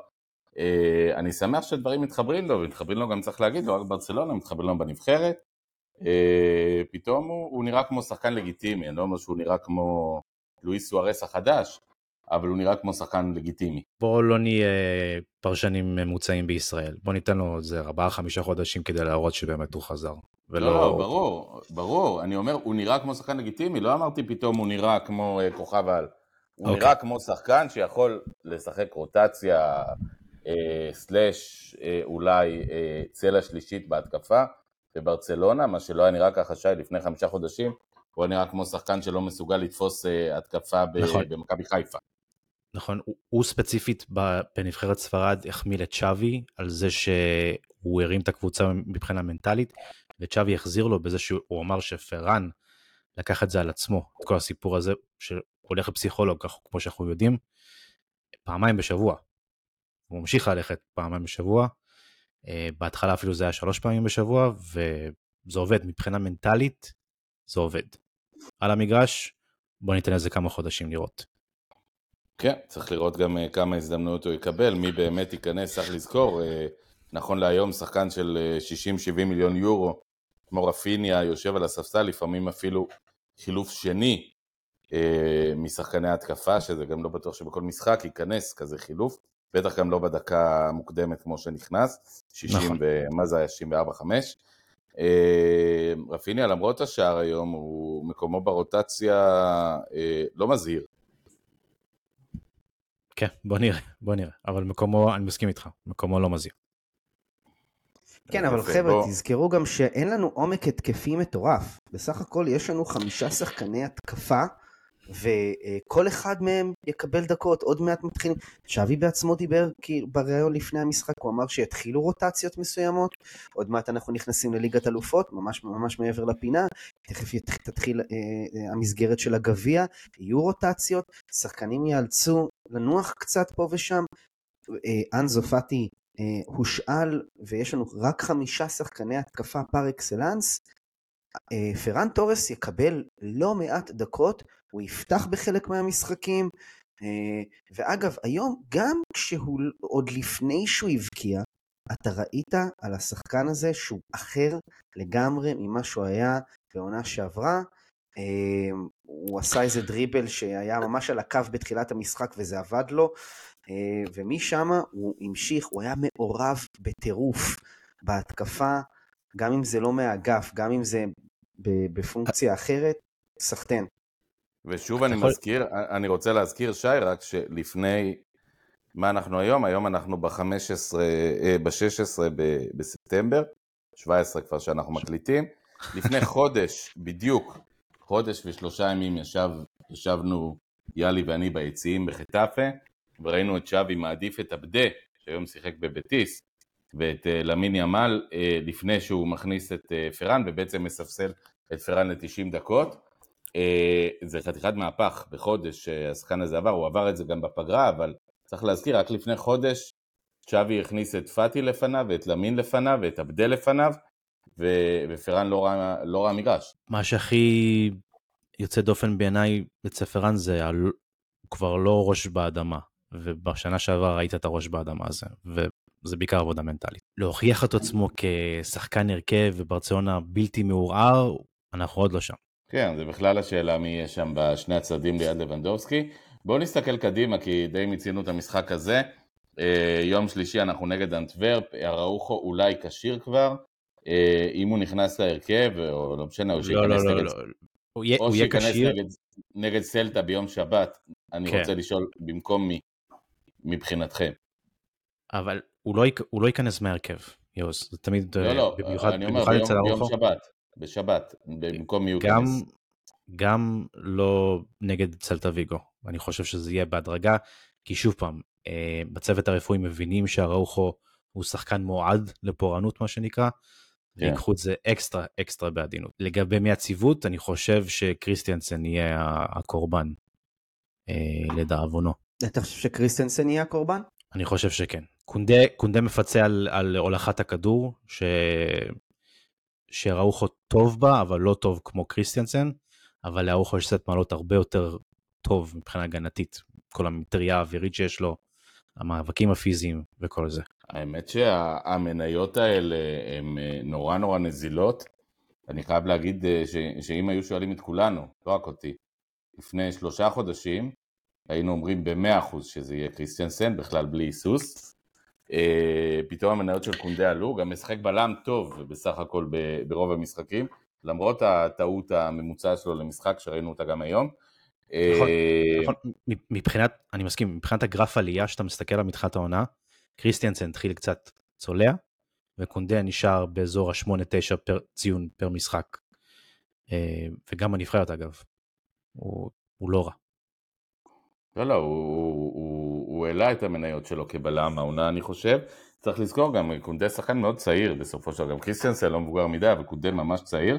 S2: אה, אני שמח שדברים מתחברים לו, ומתחברים לו גם צריך להגיד, לא רק ברצלונה, מתחברים לו בנבחרת. אה, פתאום הוא, הוא נראה כמו שחקן לגיטימי, אני לא אומר שהוא נראה כמו לואיס סוארס החדש, אבל הוא נראה כמו שחקן לגיטימי.
S4: בואו לא נהיה פרשנים ממוצעים בישראל. בואו ניתן לו איזה ארבעה חמישה חודשים כדי להראות שבאמת הוא חזר. ולא...
S2: לא, לא, ברור, ברור, אני אומר, הוא נראה כמו שחקן לגיטימי, לא אמרתי פתאום הוא נראה כמו אה, כוכב על. הוא
S4: אוקיי.
S2: נראה כמו שחקן שיכול לשחק רוטציה, אה, סלאש אה, אולי אה, צלע שלישית בהתקפה בברצלונה, מה שלא היה נראה ככה שי לפני חמישה חודשים, הוא נראה כמו שחקן שלא מסוגל לתפוס אה, התקפה ב-
S4: נכון.
S2: במכבי חיפה.
S4: נכון, הוא, הוא ספציפית בנבחרת ספרד החמיא לצ'אבי על זה שהוא הרים את הקבוצה מבחינה מנטלית, וצ'אבי החזיר לו בזה שהוא אמר שפרן לקח את זה על עצמו, את כל הסיפור הזה, שהולך לפסיכולוג, כמו שאנחנו יודעים, פעמיים בשבוע. הוא ממשיך ללכת פעמיים בשבוע, אה, בהתחלה אפילו זה היה שלוש פעמים בשבוע, וזה עובד מבחינה מנטלית, זה עובד. על המגרש, בוא ניתן לזה כמה חודשים לראות.
S2: כן, צריך לראות גם אה, כמה הזדמנויות הוא יקבל, מי באמת ייכנס, צריך לזכור, אה, נכון להיום שחקן של אה, 60-70 מיליון יורו, כמו רפיניה, יושב על הספסל, לפעמים אפילו חילוף שני אה, משחקני התקפה, שזה גם לא בטוח שבכל משחק ייכנס כזה חילוף, בטח גם לא בדקה המוקדמת כמו שנכנס, 60
S4: נכון.
S2: ומה זה היה 64-5. אה, רפיניה למרות השער היום, הוא מקומו ברוטציה אה, לא מזהיר.
S4: כן, בוא נראה, בוא נראה. אבל מקומו, אני מסכים איתך, מקומו לא מזהיר.
S3: כן, אבל חבר'ה,
S2: בוא.
S3: תזכרו גם שאין לנו עומק התקפי מטורף. בסך הכל יש לנו חמישה שחקני התקפה, וכל אחד מהם יקבל דקות, עוד מעט מתחילים. שווי בעצמו דיבר כאילו בריאיון לפני המשחק, הוא אמר שיתחילו רוטציות מסוימות, עוד מעט אנחנו נכנסים לליגת אלופות, ממש ממש מעבר לפינה, תכף ית- תתחיל אה, אה, המסגרת של הגביע, יהיו רוטציות, שחקנים ייאלצו לנוח קצת פה ושם. אה, אנזו פאטי אה, הושאל ויש לנו רק חמישה שחקני התקפה פר אקסלנס, פרן תורס יקבל לא מעט דקות, הוא יפתח בחלק מהמשחקים, אה, ואגב, היום גם כשהוא, עוד לפני שהוא הבקיע, אתה ראית על השחקן הזה שהוא אחר לגמרי ממה שהוא היה בעונה שעברה. אה, הוא עשה איזה דריבל שהיה ממש על הקו בתחילת המשחק וזה עבד לו, אה, ומשם הוא המשיך, הוא היה מעורב בטירוף בהתקפה, גם אם זה לא מהאגף, גם אם זה בפונקציה אחרת, סחטיין.
S2: ושוב אני
S4: יכול-
S2: מזכיר, אני רוצה להזכיר, שי, רק שלפני, מה אנחנו היום? היום אנחנו ב-15, ב-16 בספטמבר, 17 כבר שאנחנו מקליטים. לפני חודש, בדיוק, חודש ושלושה ימים ישב, ישבנו יאלי ואני ביציעים בחטאפה, וראינו את שווי מעדיף את עבדה, שהיום שיחק בבטיס, ואת אה, למין ימל אה, לפני שהוא מכניס את אה, פרן, ובעצם מספסל את פרן ל-90 דקות. זה חתיכת מהפך בחודש שהשחקן הזה עבר, הוא עבר את זה גם בפגרה, אבל צריך להזכיר, רק לפני חודש צ'אבי הכניס את פאטי לפניו, ואת למין לפניו, ואת עבדה לפניו, ו- ופרן לא ראה, לא ראה מגרש.
S4: מה שהכי יוצא דופן בעיניי אצל פרן זה. הוא כבר לא ראש באדמה, ובשנה שעברה ראית את הראש באדמה הזה, וזה בעיקר עבודה מנטלית. להוכיח את עצמו כשחקן הרכב וברצלונה בלתי מעורער, אנחנו עוד לא שם.
S2: כן, זה בכלל השאלה מי יהיה שם בשני הצדדים ליד לבנדובסקי. בואו נסתכל קדימה, כי די מיצינו את המשחק הזה. אה, יום שלישי אנחנו נגד אנטוורפ, אראוחו אולי כשיר כבר. אה, אם הוא נכנס להרכב, או לא משנה, או
S4: לא,
S2: שייכנס
S4: לא, לא,
S2: נגד
S4: לא. הוא יהיה
S2: או שייכנס נגד, נגד סלטה ביום שבת, אני
S4: כן.
S2: רוצה לשאול במקום מי, מבחינתכם.
S4: אבל הוא לא, הוא לא ייכנס מהרכב. יוס, זה תמיד,
S2: לא,
S4: אה,
S2: לא,
S4: במיוחד
S2: אני אומר
S4: במיוחד
S2: ביום,
S4: אצל
S2: ביום שבת, בשבת, במקום
S4: גם,
S2: מיוטנס.
S4: גם לא נגד סלטה ויגו, אני חושב שזה יהיה בהדרגה, כי שוב פעם, אה, בצוות הרפואי מבינים שהראוכו הוא שחקן מועד לפורענות מה שנקרא,
S2: כן.
S4: ויקחו את זה אקסטרה אקסטרה בעדינות. לגבי מהציוות, אני חושב שקריסטיאנסן יהיה הקורבן, אה, לדאבונו.
S3: אתה חושב שקריסטנסן יהיה הקורבן?
S4: אני חושב שכן. קונדה, קונדה מפצה על, על הולכת הכדור, ש... שראוכו טוב בה, אבל לא טוב כמו קריסטיאנסן, אבל לארוחו יש סט מעלות הרבה יותר טוב מבחינה הגנתית. כל המטריה האווירית שיש לו, המאבקים הפיזיים וכל זה.
S2: האמת שהמניות האלה הן אה, נורא נורא נזילות. אני חייב להגיד אה, ש- שאם היו שואלים את כולנו, לא רק אותי, לפני שלושה חודשים, היינו אומרים במאה אחוז שזה יהיה קריסטיאנסן, בכלל בלי היסוס. אה, פתאום המניות של קונדה עלו, גם משחק בלם טוב בסך הכל ברוב המשחקים, למרות הטעות הממוצע שלו למשחק שראינו אותה גם היום.
S4: נכון,
S2: אה,
S4: נכון, מבחינת, אני מסכים, מבחינת הגרף עלייה שאתה מסתכל על מתחילת העונה, קריסטיאנסן התחיל קצת צולע, וקונדה נשאר באזור ה-8-9 פר ציון פר משחק. אה, וגם בנבחרת אגב, הוא, הוא לא רע.
S2: לא, לא, הוא, הוא, הוא, העלה את המניות שלו כבלם העונה, אני חושב. צריך לזכור גם, קונדה שחקן מאוד צעיר בסופו של דבר, גם קריסטיאנסן לא מבוגר מדי, אבל קונדה ממש צעיר.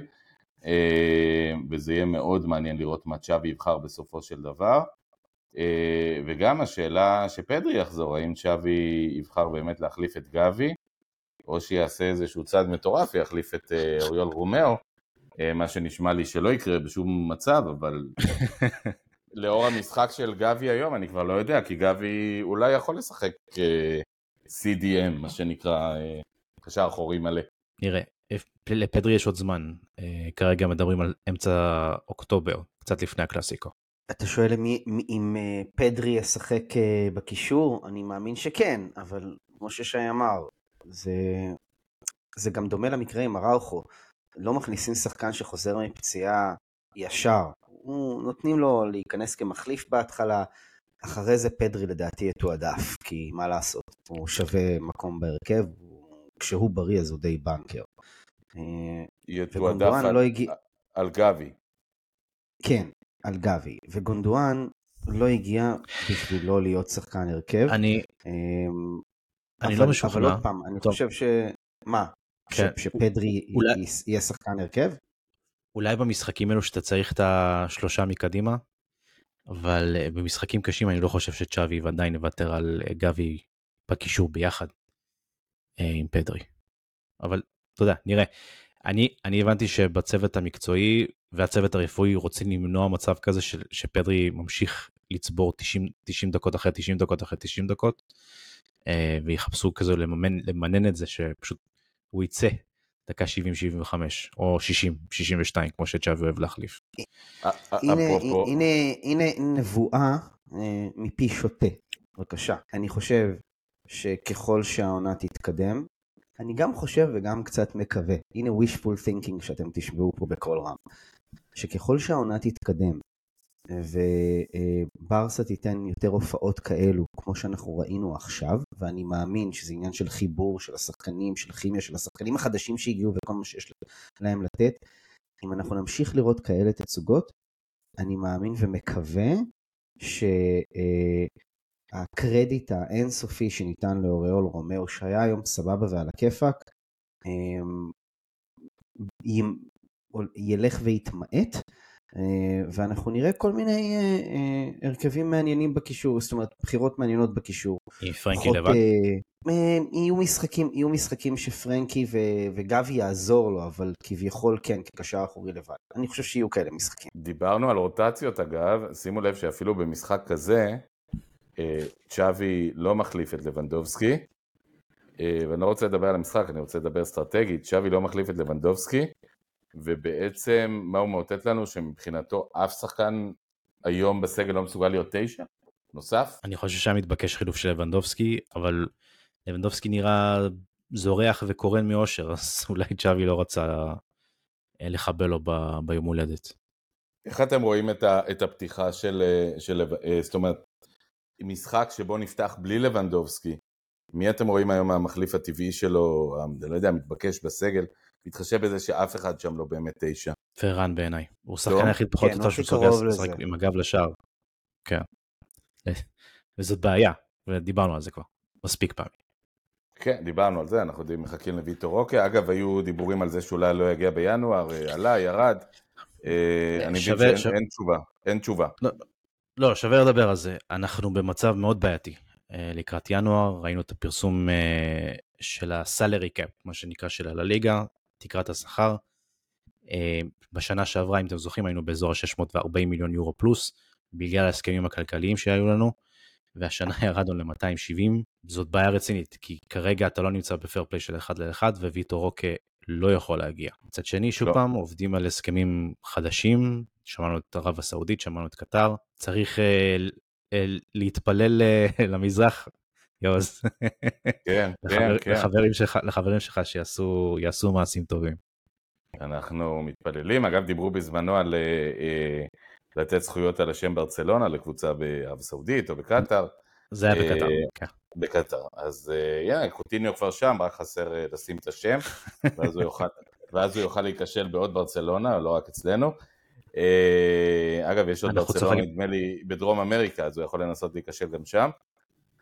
S2: אה, וזה יהיה מאוד מעניין לראות מה צ'אבי יבחר בסופו של דבר. אה, וגם השאלה כשפדרי יחזור, האם צ'אבי יבחר באמת להחליף את גבי, או שיעשה איזשהו צעד מטורף ויחליף את אה, אוריול רומאו, מה שנשמע לי שלא יקרה בשום מצב, אבל לאור המשחק של גבי היום, אני כבר לא יודע, כי גבי אולי יכול לשחק אה, CDM, מה שנקרא, אה, קשר אחורי מלא.
S4: נראה, אה, לפדרי יש עוד זמן, אה, כרגע מדברים על אמצע אוקטובר, קצת לפני הקלאסיקו.
S3: אתה שואל מי, מי, אם פדרי ישחק בקישור? אני מאמין שכן, אבל כמו ששי אמר, זה, זה גם דומה למקרה עם אראוכו. לא מכניסים שחקן שחוזר מפציעה ישר. הוא, נותנים לו להיכנס כמחליף בהתחלה, אחרי זה פדרי לדעתי יתועדף, כי מה לעשות, הוא שווה מקום בהרכב, הוא- כשהוא בריא אז הוא די בנקר. אה,
S2: יתועדף
S3: וגונדואן
S2: על,
S3: לא הגיע...
S2: על גבי.
S3: כן, על גבי. וגונדואן לא הגיע בשביל לא להיות שחקן הרכב.
S4: אני,
S3: אמ,
S4: אני
S3: אבל-
S4: לא משוכנע.
S3: אבל עוד פעם, אני
S4: טוב.
S3: חושב ש... מה?
S4: כן.
S3: ש- שפדרי יהיה שחקן הרכב?
S4: אולי במשחקים אלו שאתה צריך את השלושה מקדימה, אבל אה, במשחקים קשים אני לא חושב שצ'אבי ועדיין יוותר על אה, גבי בקישור ביחד אה, עם פדרי. אבל אתה יודע, נראה. אני, אני הבנתי שבצוות המקצועי והצוות הרפואי רוצים למנוע מצב כזה של, שפדרי ממשיך לצבור 90, 90 דקות אחרי 90 דקות אחרי 90 דקות, ויחפשו כזה לממן, למנן את זה שפשוט הוא יצא דקה 70-75 או 60-62 כמו שצ'אבי אוהב להחליף.
S2: א- א-
S3: הנה,
S2: אפרופו,
S3: הנה, הנה נבואה אה, מפי שוטה. בבקשה. אני חושב שככל שהעונה תתקדם, אני גם חושב וגם קצת מקווה, הנה wishful thinking שאתם תשמעו פה בקול רם, שככל שהעונה תתקדם וברסה תיתן יותר הופעות כאלו כמו שאנחנו ראינו עכשיו, ואני מאמין שזה עניין של חיבור של השחקנים, של כימיה, של השחקנים החדשים שהגיעו וכל מה שיש להם לתת, אם אנחנו נמשיך לראות כאלה תצוגות, אני מאמין ומקווה שהקרדיט האינסופי שניתן לאוריול רומאו, שהיה היום סבבה ועל הכיפאק, י- ילך ויתמעט, אה, ואנחנו נראה כל מיני אה, אה, הרכבים מעניינים בקישור, זאת אומרת בחירות מעניינות בקישור.
S4: עם פרנקי לבד.
S3: אה, אה, יהיו משחקים, יהיו משחקים שפרנקי ו- וגבי יעזור לו, אבל כביכול כן, כקשר אחורי לבד. אני חושב שיהיו כאלה משחקים.
S2: דיברנו על רוטציות אגב, שימו לב שאפילו במשחק כזה, אה, צ'אבי לא מחליף את לבנדובסקי, אה, ואני לא רוצה לדבר על המשחק, אני רוצה לדבר אסטרטגית, צ'אבי לא מחליף את לבנדובסקי, ובעצם מה הוא מאותת לנו? שמבחינתו אף שחקן היום בסגל לא מסוגל להיות תשע? נוסף?
S4: אני חושב שהיה מתבקש חילוף של לבנדובסקי, אבל לבנדובסקי נראה זורח וקורן מאושר, אז אולי צ'אבי לא רצה אה, לחבל לו ב- ביום הולדת.
S2: איך אתם רואים את, ה, את הפתיחה של, אה, של, אה, זאת אומרת, משחק שבו נפתח בלי לבנדובסקי, מי אתם רואים היום המחליף הטבעי שלו, אני לא יודע, מתבקש בסגל, מתחשב בזה שאף אחד שם לא באמת תשע.
S4: פרן בעיניי. הוא
S2: לא?
S4: השחקן היחיד פחות או יותר שהוא
S3: קרוב
S4: סוגר לשחק
S3: לזה.
S4: עם הגב לשער. כן. וזאת בעיה, ודיברנו על זה כבר מספיק פעמים.
S2: כן, דיברנו על זה, אנחנו די מחכים לויטור רוקה. אגב, היו דיבורים על זה שאולי לא יגיע בינואר, אה, עלה, ירד. אה, אני מבין שאין תשובה, אין תשובה.
S4: לא, שווה לדבר על זה. אנחנו במצב מאוד בעייתי. אה, לקראת ינואר ראינו את הפרסום אה, של הסלרי קאפ, מה שנקרא של הליגה, תקרת השכר. אה, בשנה שעברה, אם אתם זוכרים, היינו באזור ה-640 מיליון יורו פלוס, בגלל ההסכמים הכלכליים שהיו לנו, והשנה ירדנו ל-270. זאת בעיה רצינית, כי כרגע אתה לא נמצא בפייר פליי של אחד לאחד, וויטור רוקה לא יכול להגיע. מצד שני, שוב
S2: לא.
S4: פעם, עובדים על הסכמים חדשים, שמענו את ערב הסעודית, שמענו את קטר, צריך ל- אה, להתפלל למזרח, יוז,
S2: כן, כן, כן.
S4: לחברים שלך, לחברים שלך שיעשו יעשו מעשים טובים.
S2: אנחנו מתפללים. אגב, דיברו בזמנו על אה, אה, לתת זכויות על השם ברצלונה לקבוצה בערב הסעודית או בקטאר.
S4: זה היה בקטר,
S2: אה,
S4: כן.
S2: בקטאר. אז יאללה, קוטיניו כבר שם, רק חסר לשים את השם, ואז הוא יוכל, ואז הוא יוכל להיכשל בעוד ברצלונה, לא רק אצלנו. אגב, יש עוד ברצלונה. נדמה לי, בדרום אמריקה, אז הוא יכול לנסות להיכשל גם שם.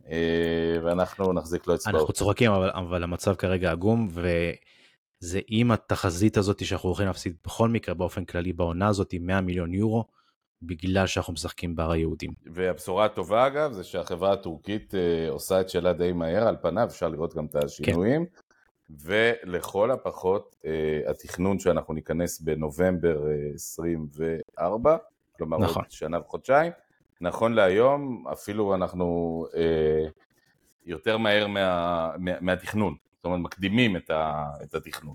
S2: אה, ואנחנו נחזיק לו אצבעות.
S4: אנחנו צוחקים, אבל, אבל המצב כרגע עגום, וזה עם התחזית הזאת שאנחנו הולכים להפסיד בכל מקרה באופן כללי בעונה הזאת 100 מיליון יורו, בגלל שאנחנו משחקים בהר היהודים.
S2: והבשורה הטובה אגב זה שהחברה הטורקית אה, עושה את שלה די מהר על פניו, אפשר לראות גם את השינויים. ולכל הפחות אה, התכנון שאנחנו ניכנס בנובמבר אה, 24, כלומר
S4: נכון.
S2: עוד שנה וחודשיים, נכון להיום אפילו אנחנו אה, יותר מהר מה, מה, מהתכנון, זאת אומרת מקדימים את, ה, את התכנון.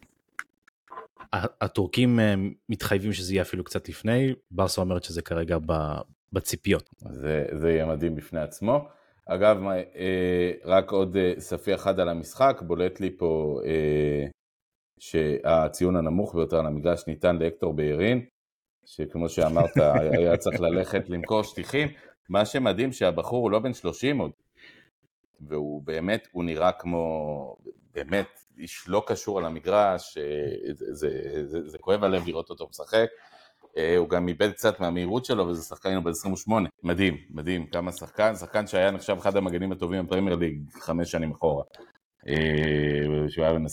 S4: הטורקים אה, מתחייבים שזה יהיה אפילו קצת לפני, ברסה אומרת שזה כרגע בציפיות.
S2: זה, זה יהיה מדהים בפני עצמו. אגב, אה, רק עוד אה, ספי אחד על המשחק, בולט לי פה שהציון הנמוך ביותר על המגרש ניתן להקטור בארין, שכמו שאמרת, היה צריך ללכת למכור שטיחים. מה שמדהים שהבחור הוא לא בן 30 עוד, והוא באמת, הוא נראה כמו, באמת, איש לא קשור על המגרש, אה, זה, זה, זה, זה כואב הלב לראות אותו משחק. אה, הוא גם איבד קצת מהמהירות שלו, וזה שחקן היינו ב-28. מדהים, מדהים, כמה שחקן, שחקן שהיה נחשב אחד המגנים הטובים בפרמייר ליג חמש שנים אחורה. אה, שהוא היה בן 22-3.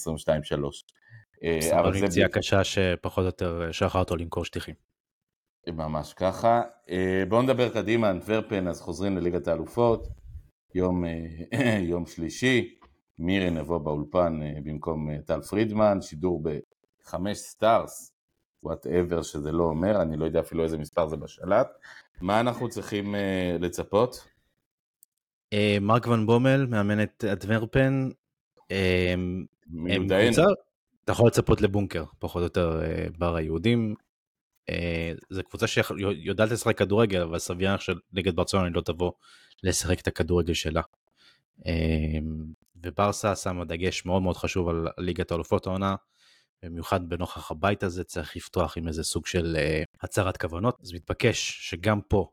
S2: אה,
S4: אבל
S2: זה
S4: פציעה קשה שפחות או יותר שלחה אותו למכור שטיחים.
S2: ממש ככה. אה, בואו נדבר קדימה, אנטוורפן, אז חוזרים לליגת האלופות. יום, אה, יום שלישי, מירי נבוא באולפן אה, במקום טל פרידמן, שידור בחמש stars, whatever שזה לא אומר, אני לא יודע אפילו איזה מספר זה בשלט. מה אנחנו צריכים לצפות?
S4: מרק ון בומל מאמן את אנטוורפן.
S2: מיודענו.
S4: אתה יכול לצפות לבונקר, פחות או יותר בר היהודים. אה, זו קבוצה שיודעת לשחק כדורגל, אבל סביר להניח שנגד ברצלונה היא לא תבוא לשחק את הכדורגל שלה. אה, וברסה שמה דגש מאוד מאוד חשוב על ליגת האלופות העונה, במיוחד בנוכח הבית הזה צריך לפתוח עם איזה סוג של אה, הצהרת כוונות, אז מתבקש שגם פה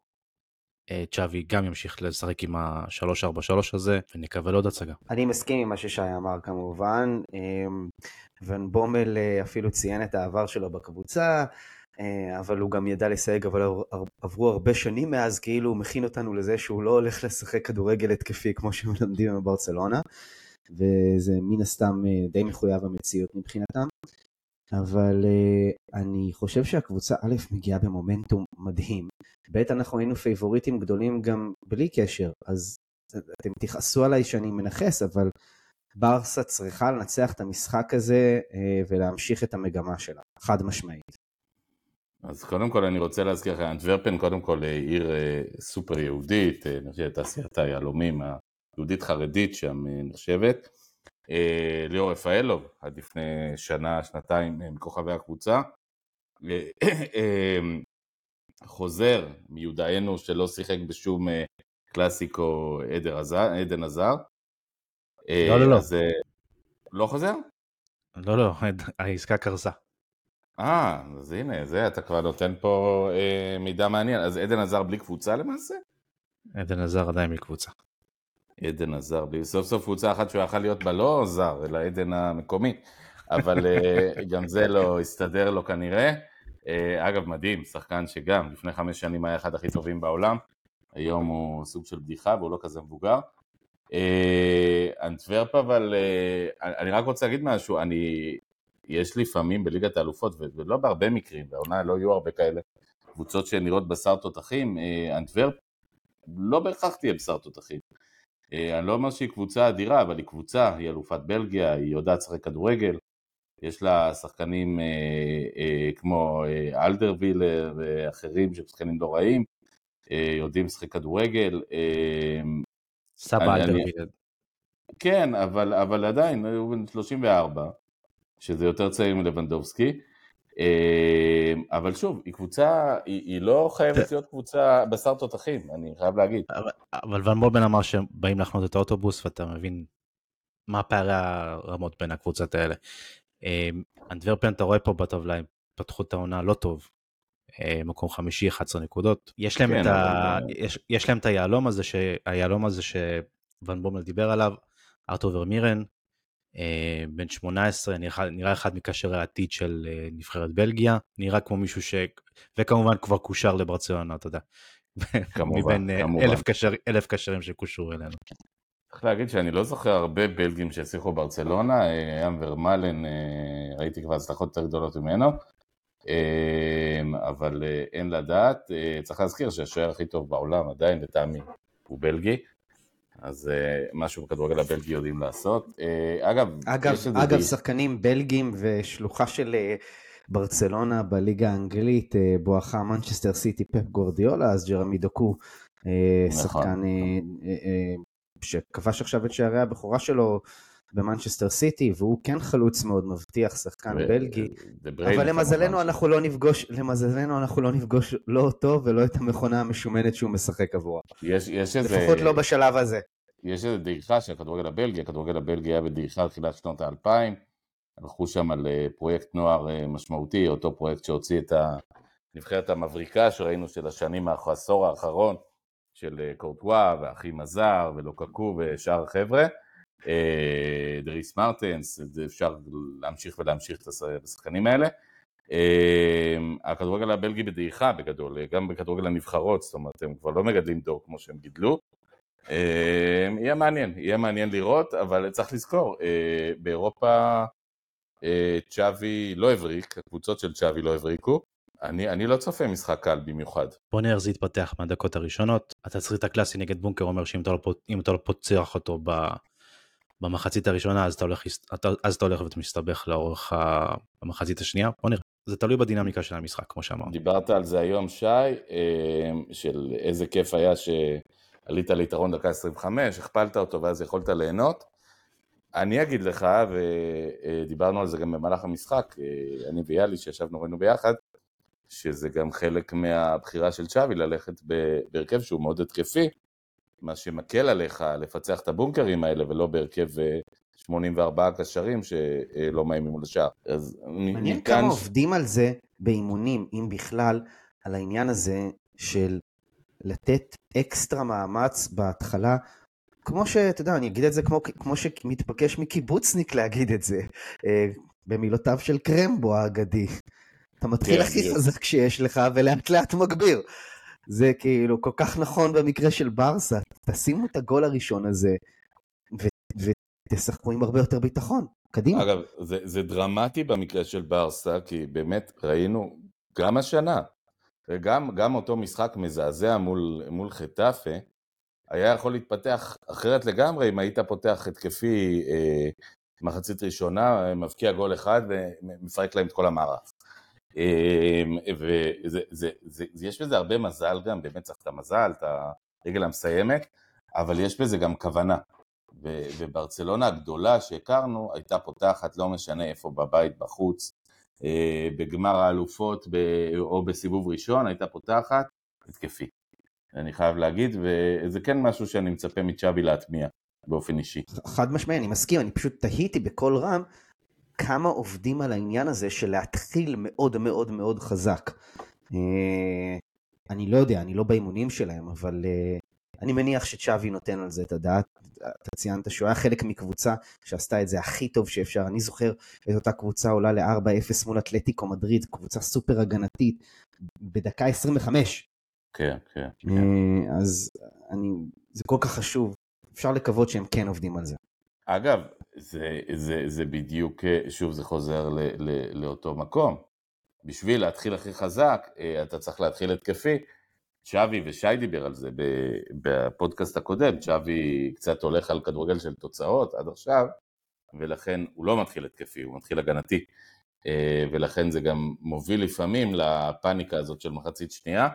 S4: אה, צ'אבי גם ימשיך לשחק עם ה-343 הזה, ונקווה לעוד הצגה.
S3: אני מסכים עם מה ששי אמר כמובן. אמ, ון בומל אפילו ציין את העבר שלו בקבוצה, אבל הוא גם ידע לסייג, אבל עבר- עברו הרבה שנים מאז, כאילו הוא מכין אותנו לזה שהוא לא הולך לשחק כדורגל התקפי כמו שמלמדים בברצלונה, וזה מן הסתם אה, די מחויב המציאות מבחינתם. אבל אה, אני חושב שהקבוצה א' מגיעה במומנטום מדהים, ב' אנחנו היינו פייבוריטים גדולים גם בלי קשר, אז אתם תכעסו עליי שאני מנכס, אבל ברסה צריכה לנצח את המשחק הזה אה, ולהמשיך את המגמה שלה, חד משמעית.
S2: אז קודם כל אני רוצה להזכיר לך, אנטוורפן קודם כל עיר אה, סופר יהודית, אה, אני חושב תעשיית היהלומים היהודית חרדית שם אה, נחשבת. ליאור רפאלוב, עד לפני שנה, שנתיים מכוכבי הקבוצה. חוזר מיודענו שלא שיחק בשום קלאסיקו עדן עזר.
S4: לא, לא, לא.
S2: לא חוזר?
S4: לא, לא, העסקה קרסה.
S2: אה, אז הנה, זה אתה כבר נותן פה אה, מידע מעניין. אז עדן עזר בלי קבוצה למעשה?
S4: עדן עזר עדיין מקבוצה.
S2: עדן עזר לי, סוף סוף קבוצה אחת שהוא יכל להיות בה לא זר, אלא עדן המקומי, אבל אה, גם זה לא הסתדר לו כנראה. אה, אגב, מדהים, שחקן שגם לפני חמש שנים היה אחד הכי טובים בעולם, היום הוא סוג של בדיחה והוא לא כזה מבוגר. אה, אנטוורפ אבל, אני רק רוצה להגיד משהו, אני, יש לפעמים בליגת האלופות, ולא בהרבה מקרים, בעונה לא יהיו הרבה כאלה, קבוצות שנראות בשר תותחים, אנטוורפ לא בהכרח תהיה בשר תותחים. אה, אני לא אומר שהיא קבוצה אדירה, אבל היא קבוצה, היא אלופת בלגיה, היא יודעת לשחק כדורגל, יש לה שחקנים אה, אה, כמו אה, אלדרווילר ואחרים שהם שחקנים לא רעים, אה, יודעים לשחק כדורגל. אה,
S4: סבא אלדרווילר.
S2: כן, אבל, אבל עדיין, הוא בן 34, שזה יותר צעיר מלבנדובסקי. אמ, אבל שוב, היא קבוצה, היא, היא לא חייבת להיות קבוצה בשר תותחים, אני חייב להגיד.
S4: אבל, אבל ון מובן אמר שהם באים לחנות את האוטובוס ואתה מבין מה פערי הרמות בין הקבוצות האלה. אמ, אנטוורפן אתה רואה פה בטבלה, הם פתחו את העונה לא טוב. אה, מקום חמישי 11 נקודות יש להם כן, את ה... יש, יש להם את היהלום הזה שהיהלום הזה שוון בומל דיבר עליו ארתור ורמירן אה, בן 18, נראה, נראה אחד מקשרי העתיד של אה, נבחרת בלגיה, נראה כמו מישהו ש... וכמובן כבר קושר לברצלונה, אתה יודע. כמובן, מבין אה, כמובן. אלף, קשר, אלף קשרים שקושרו אלינו.
S2: צריך להגיד שאני לא זוכר הרבה בלגים שהצליחו ברצלונה, ים ורמלן, ראיתי כבר הצלחות יותר גדולות ממנו, אבל אין לדעת, צריך להזכיר שהשוער הכי טוב בעולם עדיין לטעמי הוא בלגי, אז uh, משהו בכדורגל הבלגי יודעים לעשות. Uh, אגב,
S3: אגב, אגב די... שחקנים בלגים ושלוחה של uh, ברצלונה בליגה האנגלית, uh, בואכה מנצ'סטר סיטי פפ גורדיולה, אז ג'רמי דוקו, uh, נכון. שחקן uh, uh, uh, שכבש עכשיו את שערי הבכורה שלו במנצ'סטר סיטי, והוא כן חלוץ מאוד מבטיח, שחקן ו- בלגי, אבל למזלנו אנחנו לא נפגוש, למזלנו אנחנו לא נפגוש לא אותו ולא את המכונה המשומנת שהוא משחק עבורה.
S2: יש, יש איזה...
S3: לפחות לא בשלב הזה.
S2: יש איזה דעיכה של הכדורגל הבלגי, הכדורגל הבלגי היה בדעיכה תחילת שנות האלפיים, הלכו שם על אה, פרויקט נוער אה, משמעותי, אותו פרויקט שהוציא את הנבחרת המבריקה שראינו של השנים, העשור האחרון, של אה, קורטואה והאחים עזר ולוקקו ושאר החבר'ה. אה, דריס מרטנס, אפשר להמשיך ולהמשיך את השחקנים האלה. אה, הכדורגל הבלגי בדעיכה בגדול, גם בכדורגל הנבחרות, זאת אומרת הם כבר לא מגדלים דור כמו שהם גידלו. אה, יהיה מעניין, יהיה מעניין לראות, אבל צריך לזכור, באירופה צ'אבי לא הבריק, הקבוצות של צ'אבי לא הבריקו. אני, אני לא צופה משחק קל במיוחד.
S4: בוא נראה איך זה יתפתח מהדקות הראשונות. התסריט הקלאסי נגד בונקר אומר שאם אתה לא, אתה לא פוצח אותו במחצית הראשונה אז אתה הולך, אז אתה הולך ומסתבך לאורך המחצית השנייה, בוא נראה. זה תלוי בדינמיקה של המשחק, כמו שאמרנו.
S2: דיברת על זה היום, שי, אה, של איזה כיף היה שעלית ליתרון דקה 25, הכפלת אותו ואז יכולת ליהנות. אני אגיד לך, ודיברנו על זה גם במהלך המשחק, אה, אני ויאלי שישבנו ראינו ביחד, שזה גם חלק מהבחירה של צ'אבי ללכת בהרכב שהוא מאוד התקפי, מה שמקל עליך לפצח את הבונקרים האלה ולא בהרכב 84 אה, קשרים שלא מאיימים לשער.
S3: אז מעניין מכאן... כמה עובדים על זה באימונים, אם בכלל, על העניין הזה של לתת אקסטרה מאמץ בהתחלה. כמו שאתה יודע, אני אגיד את זה כמו, כמו שמתבקש מקיבוצניק להגיד את זה, אה, במילותיו של קרמבו האגדי. אתה מתחיל כן, הכי חזק שיש לך ולאט לאט מגביר. זה כאילו כל כך נכון במקרה של ברסה. תשימו את הגול הראשון הזה ותשחקו עם הרבה יותר ביטחון. קדימה.
S2: אגב, זה, זה דרמטי במקרה של ברסה, כי באמת ראינו גם השנה, וגם גם אותו משחק מזעזע מול, מול חטאפה, היה יכול להתפתח אחרת לגמרי אם היית פותח התקפי אה, מחצית ראשונה, מבקיע גול אחד ומפרק להם את כל המערב. אמ, ויש בזה הרבה מזל גם, באמת צריך את המזל, את הרגל המסיימת, אבל יש בזה גם כוונה. וברצלונה הגדולה שהכרנו הייתה פותחת, לא משנה איפה, בבית, בחוץ, אה, בגמר האלופות או בסיבוב ראשון, הייתה פותחת התקפי. אני חייב להגיד, וזה כן משהו שאני מצפה מצ'אבי להטמיע באופן אישי.
S3: חד משמעי, אני מסכים, אני פשוט תהיתי בקול רם כמה עובדים על העניין הזה של להתחיל מאוד מאוד מאוד חזק. אה, אני לא יודע, אני לא באימונים שלהם, אבל אה, אני מניח שצ'אבי נותן על זה את הדעת. אתה ציינת שהוא היה חלק מקבוצה שעשתה את זה הכי טוב שאפשר. אני זוכר את אותה קבוצה עולה ל-4-0 מול אתלטיקו מדריד, קבוצה סופר הגנתית, בדקה 25.
S2: כן, כן. כן.
S3: אה, אז אני, זה כל כך חשוב. אפשר לקוות שהם כן עובדים על זה.
S2: אגב, זה, זה, זה בדיוק, אה, שוב, זה חוזר ל, ל, לאותו מקום. בשביל להתחיל הכי חזק, אה, אתה צריך להתחיל התקפי. שווי ושי דיבר על זה בפודקאסט הקודם, שווי קצת הולך על כדורגל של תוצאות עד עכשיו, ולכן הוא לא מתחיל התקפי, הוא מתחיל הגנתי. אה, ולכן זה גם מוביל לפעמים לפאניקה הזאת של מחצית שנייה.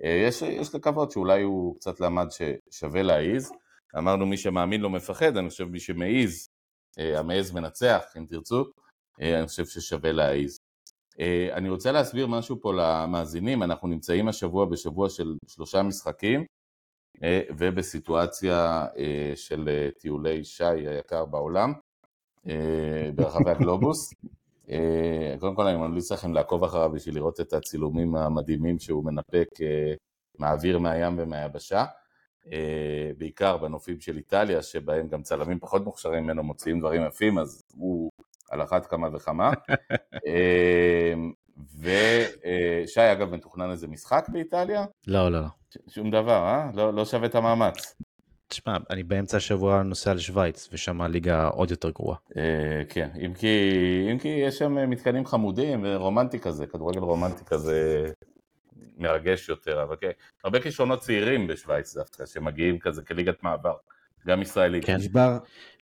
S2: יש, יש לקוות שאולי הוא קצת למד ששווה להעיז. אמרנו מי שמאמין לא מפחד, אני חושב מי שמעיז, המעז מנצח אם תרצו, אני חושב ששווה להעיז. אה, אני רוצה להסביר משהו פה למאזינים, אנחנו נמצאים השבוע בשבוע של שלושה משחקים אה, ובסיטואציה אה, של טיולי שי היקר בעולם ברחבי הגלובוס. קודם כל אני ממליץ לכם לעקוב אחריו בשביל לראות את הצילומים המדהימים שהוא מנפק מהאוויר, מהים ומהיבשה. בעיקר בנופים של איטליה, שבהם גם צלמים פחות מוכשרים ממנו מוציאים דברים יפים, אז הוא על אחת כמה וכמה. אמ, ושי, אגב, מתוכנן איזה משחק באיטליה?
S4: לא, לא, לא.
S2: שום דבר, אה? לא, לא שווה את המאמץ.
S4: תשמע, אני באמצע השבוע נוסע לשוויץ, ושם הליגה עוד יותר גרועה.
S2: אה, כן, אם כי, אם כי יש שם מתקנים חמודים ורומנטי כזה, כדורגל רומנטי כזה מרגש יותר, אבל כן, הרבה כישרונות צעירים בשוויץ דווקא, שמגיעים כזה כליגת מעבר, גם ישראלים.
S3: כן. נשבר,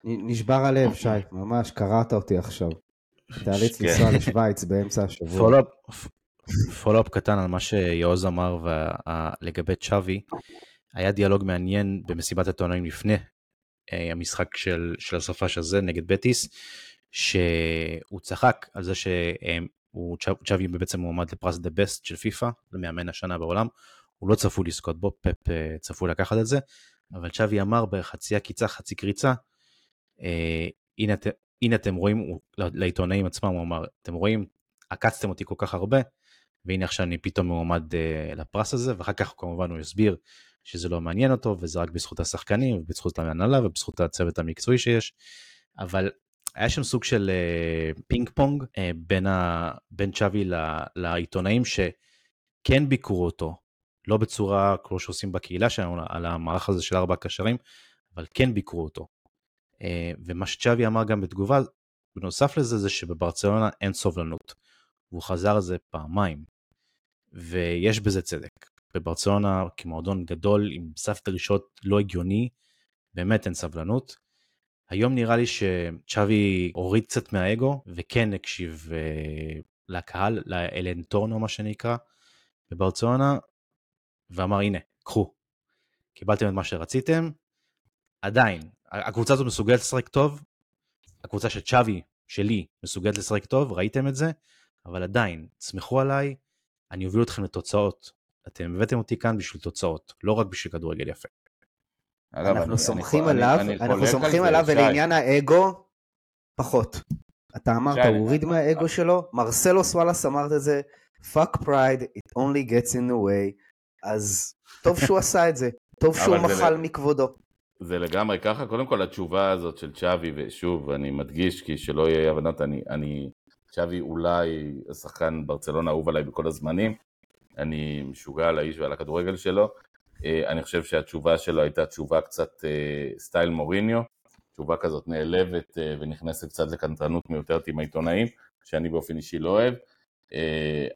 S3: נשבר הלב, שי, ממש, קראת אותי עכשיו. תאלץ כן. לנסוע לשוויץ באמצע השבוע.
S4: פולו-אפ קטן על מה שיעוז אמר לגבי צ'אבי. היה דיאלוג מעניין במסיבת העיתונאים לפני אה, המשחק של, של הסופש הזה נגד בטיס, שהוא צחק על זה שהוא צ'אבי בעצם מועמד לפרס the best של פיפא, למאמן השנה בעולם, הוא לא צפוי לזכות בו, פפ אה, צפוי לקחת את זה, אבל צ'אבי אמר בחצי עקיצה, חצי קריצה, אה, הנה, הנה אתם רואים, לעיתונאים עצמם הוא אמר, אתם רואים, עקצתם אותי כל כך הרבה, והנה עכשיו אני פתאום מועמד אה, לפרס הזה, ואחר כך כמובן הוא יסביר שזה לא מעניין אותו, וזה רק בזכות השחקנים, ובזכות ההנהלה, ובזכות הצוות המקצועי שיש, אבל היה שם סוג של אה, פינג פונג אה, בין, ה, בין צ'אבי לעיתונאים שכן ביקרו אותו, לא בצורה כמו שעושים בקהילה שלנו על המערך הזה של ארבע קשרים, אבל כן ביקרו אותו. אה, ומה שצ'אבי אמר גם בתגובה, בנוסף לזה, זה שבברצלונה אין סובלנות. והוא חזר על זה פעמיים. ויש בזה צדק. בברצלונה כמועדון גדול עם סף דרישות לא הגיוני, באמת אין סבלנות. היום נראה לי שצ'אבי הוריד קצת מהאגו וכן הקשיב uh, לקהל, לאלנטורנו מה שנקרא, בברצלונה, ואמר הנה, קחו, קיבלתם את מה שרציתם, עדיין, הקבוצה הזאת מסוגלת לשחק טוב, הקבוצה של צ'אבי, שלי, מסוגלת לשחק טוב, ראיתם את זה, אבל עדיין, תסמכו עליי, אני אוביל אתכם לתוצאות. אתם הבאתם אותי כאן בשביל תוצאות, לא רק בשביל כדורגל יפה.
S3: אנחנו סומכים עליו, אנחנו סומכים עליו ולעניין האגו, פחות. אתה אמרת, הוא הוריד מהאגו שלו, מרסלוס וואלאס אמרת את זה, fuck pride, it only gets in the way, אז טוב שהוא עשה את זה, טוב שהוא מחל מכבודו.
S2: זה לגמרי ככה, קודם כל התשובה הזאת של צ'אבי, ושוב, אני מדגיש כי שלא יהיה הבנות, אני, אני צ'אבי אולי השחקן ברצלונה אהוב עליי בכל הזמנים, אני משוגע על האיש ועל הכדורגל שלו, אה, אני חושב שהתשובה שלו הייתה תשובה קצת אה, סטייל מוריניו, תשובה כזאת נעלבת אה, ונכנסת קצת לקנטרנות מיותרת עם העיתונאים, שאני באופן אישי לא אוהב.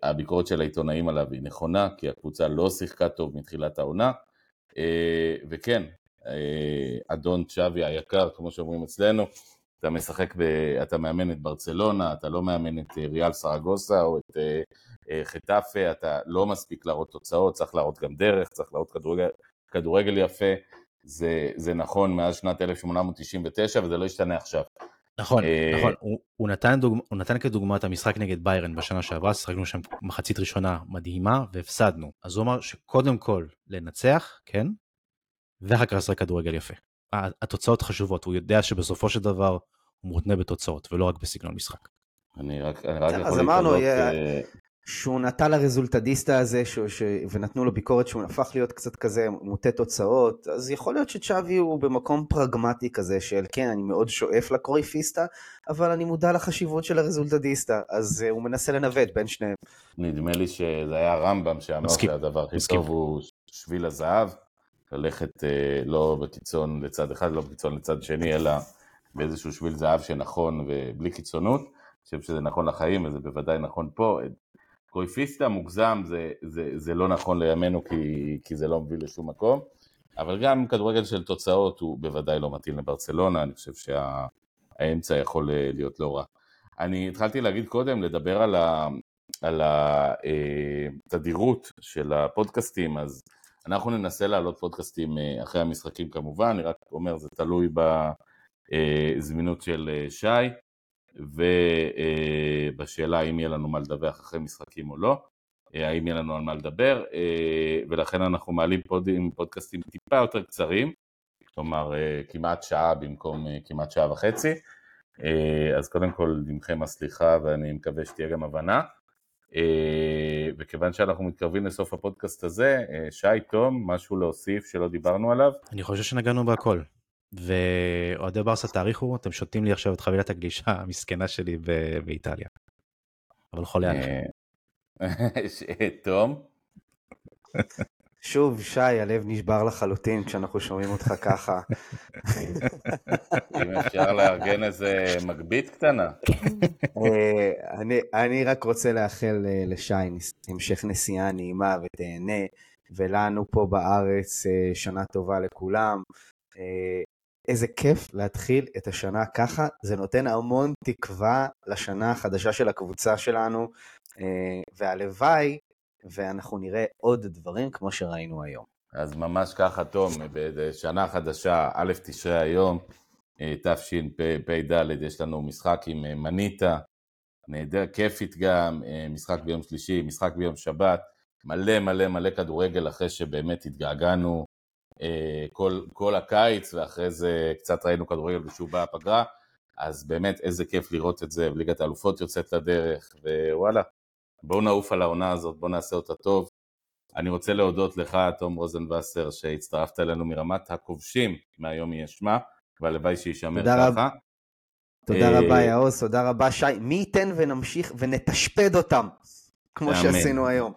S2: הביקורת של העיתונאים עליו היא נכונה, כי הקבוצה לא שיחקה טוב מתחילת העונה, וכן, אה, אדון צ'אבי היקר, כמו שאומרים אצלנו, אתה משחק, ב, אתה מאמן את ברצלונה, אתה לא מאמן את אה, ריאל סרגוסה או את אה, חטאפה, אתה לא מספיק להראות תוצאות, צריך להראות גם דרך, צריך להראות כדורגל, כדורגל יפה, זה, זה נכון מאז שנת 1899 וזה לא ישתנה עכשיו.
S4: נכון, נכון, הוא, הוא, נתן דוג... הוא נתן כדוגמה את המשחק נגד ביירן בשנה שעברה, שחקנו שם מחצית ראשונה מדהימה והפסדנו. אז הוא אמר שקודם כל לנצח, כן, ואחר כך לשחק כדורגל יפה. התוצאות חשובות, הוא יודע שבסופו של דבר הוא מותנה בתוצאות ולא רק בסגנון משחק.
S2: אני רק, אני רק
S3: יכול אז אמרנו, שהוא נטה לרזולטדיסטה הזה, ש, ש, ונתנו לו ביקורת שהוא הפך להיות קצת כזה מוטה תוצאות, אז יכול להיות שצ'אבי הוא במקום פרגמטי כזה של כן, אני מאוד שואף לקרויפיסטה, אבל אני מודע לחשיבות של הרזולטדיסטה, אז uh, הוא מנסה לנווט בין שניהם.
S2: נדמה לי שזה היה הרמב"ם שאמר
S4: מסכים,
S2: שהדבר הכי. טוב הוא שביל הזהב, ללכת אה, לא בקיצון לצד אחד, לא בקיצון לצד שני, אלא באיזשהו שביל זהב שנכון ובלי קיצונות. אני חושב שזה נכון לחיים וזה בוודאי נכון פה. קרויפיסטה מוגזם זה, זה, זה לא נכון לימינו כי, כי זה לא מוביל לשום מקום, אבל גם כדורגל של תוצאות הוא בוודאי לא מתאים לברצלונה, אני חושב שהאמצע יכול אה, להיות לא רע. אני התחלתי להגיד קודם, לדבר על, ה, על התדירות של הפודקאסטים, אז אנחנו ננסה להעלות פודקאסטים אה, אחרי המשחקים כמובן, אני רק אומר זה תלוי בזמינות של אה, שי ובשאלה האם יהיה לנו מה לדווח אחרי משחקים או לא, אה, האם יהיה לנו על מה לדבר, ולכן אנחנו מעלים פודים, פודקאסטים טיפה יותר קצרים, כלומר כמעט שעה במקום כמעט שעה וחצי, אז קודם כל עמכם הסליחה ואני מקווה שתהיה גם הבנה. וכיוון שאנחנו מתקרבים לסוף הפודקאסט הזה, שי, תום, משהו להוסיף שלא דיברנו עליו?
S4: אני חושב שנגענו בהכל. ואוהדי ברסה תאריכו, אתם שותים לי עכשיו את חבילת הגלישה המסכנה שלי באיטליה. אבל חולה עליכם.
S2: אה, תום?
S3: שוב, שי, הלב נשבר לחלוטין כשאנחנו שומעים אותך ככה.
S2: אם אפשר לארגן איזה מגבית קטנה.
S3: אה, אני, אני רק רוצה לאחל אה, לשי המשך נסיעה נעימה ותהנה, ולנו פה בארץ אה, שנה טובה לכולם. איזה כיף להתחיל את השנה ככה, זה נותן המון תקווה לשנה החדשה של הקבוצה שלנו, והלוואי ואנחנו נראה עוד דברים כמו שראינו היום.
S2: אז ממש ככה, תום, בשנה חדשה, א' תשרי היום, אה, תשפ"ד, יש לנו משחק עם אה, מניטה, נהדר, כיפית גם, אה, משחק ביום שלישי, משחק ביום שבת, מלא מלא מלא כדורגל אחרי שבאמת התגעגענו כל, כל הקיץ, ואחרי זה קצת ראינו כדורגל בשוב בא הפגרה, אז באמת איזה כיף לראות את זה, וליגת האלופות יוצאת לדרך, ווואלה, בואו נעוף על העונה הזאת, בואו נעשה אותה טוב. אני רוצה להודות לך, תום רוזנבסר, שהצטרפת אלינו מרמת הכובשים, מהיום יהיה שמה, והלוואי שיישמר
S3: תודה רב-
S2: ככה.
S3: תודה
S2: אה,
S3: רבה, יעוז, תודה רבה, שי. מי ייתן ונמשיך ונתשפד אותם, כמו
S2: אמן.
S3: שעשינו היום.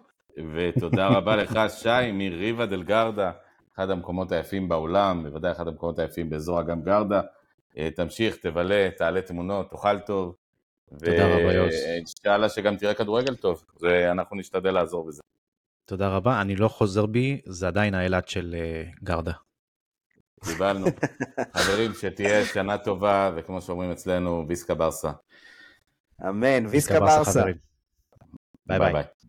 S2: ותודה רבה לך, שי, מריבה דל גרדה, אחד המקומות היפים בעולם, בוודאי אחד המקומות היפים באזור אגם גרדה. אה, תמשיך, תבלה, תעלה תמונות, תאכל טוב.
S4: תודה רבה, יוס.
S2: ואינשאללה שגם תראה כדורגל טוב, ואנחנו נשתדל לעזור בזה.
S4: תודה רבה, אני לא חוזר בי, זה עדיין האילת של אה, גרדה.
S2: קיבלנו. חברים, שתהיה שנה טובה, וכמו שאומרים אצלנו, ויסקה ברסה.
S3: אמן, ויסקה ברסה.
S4: ביי.
S2: ביי.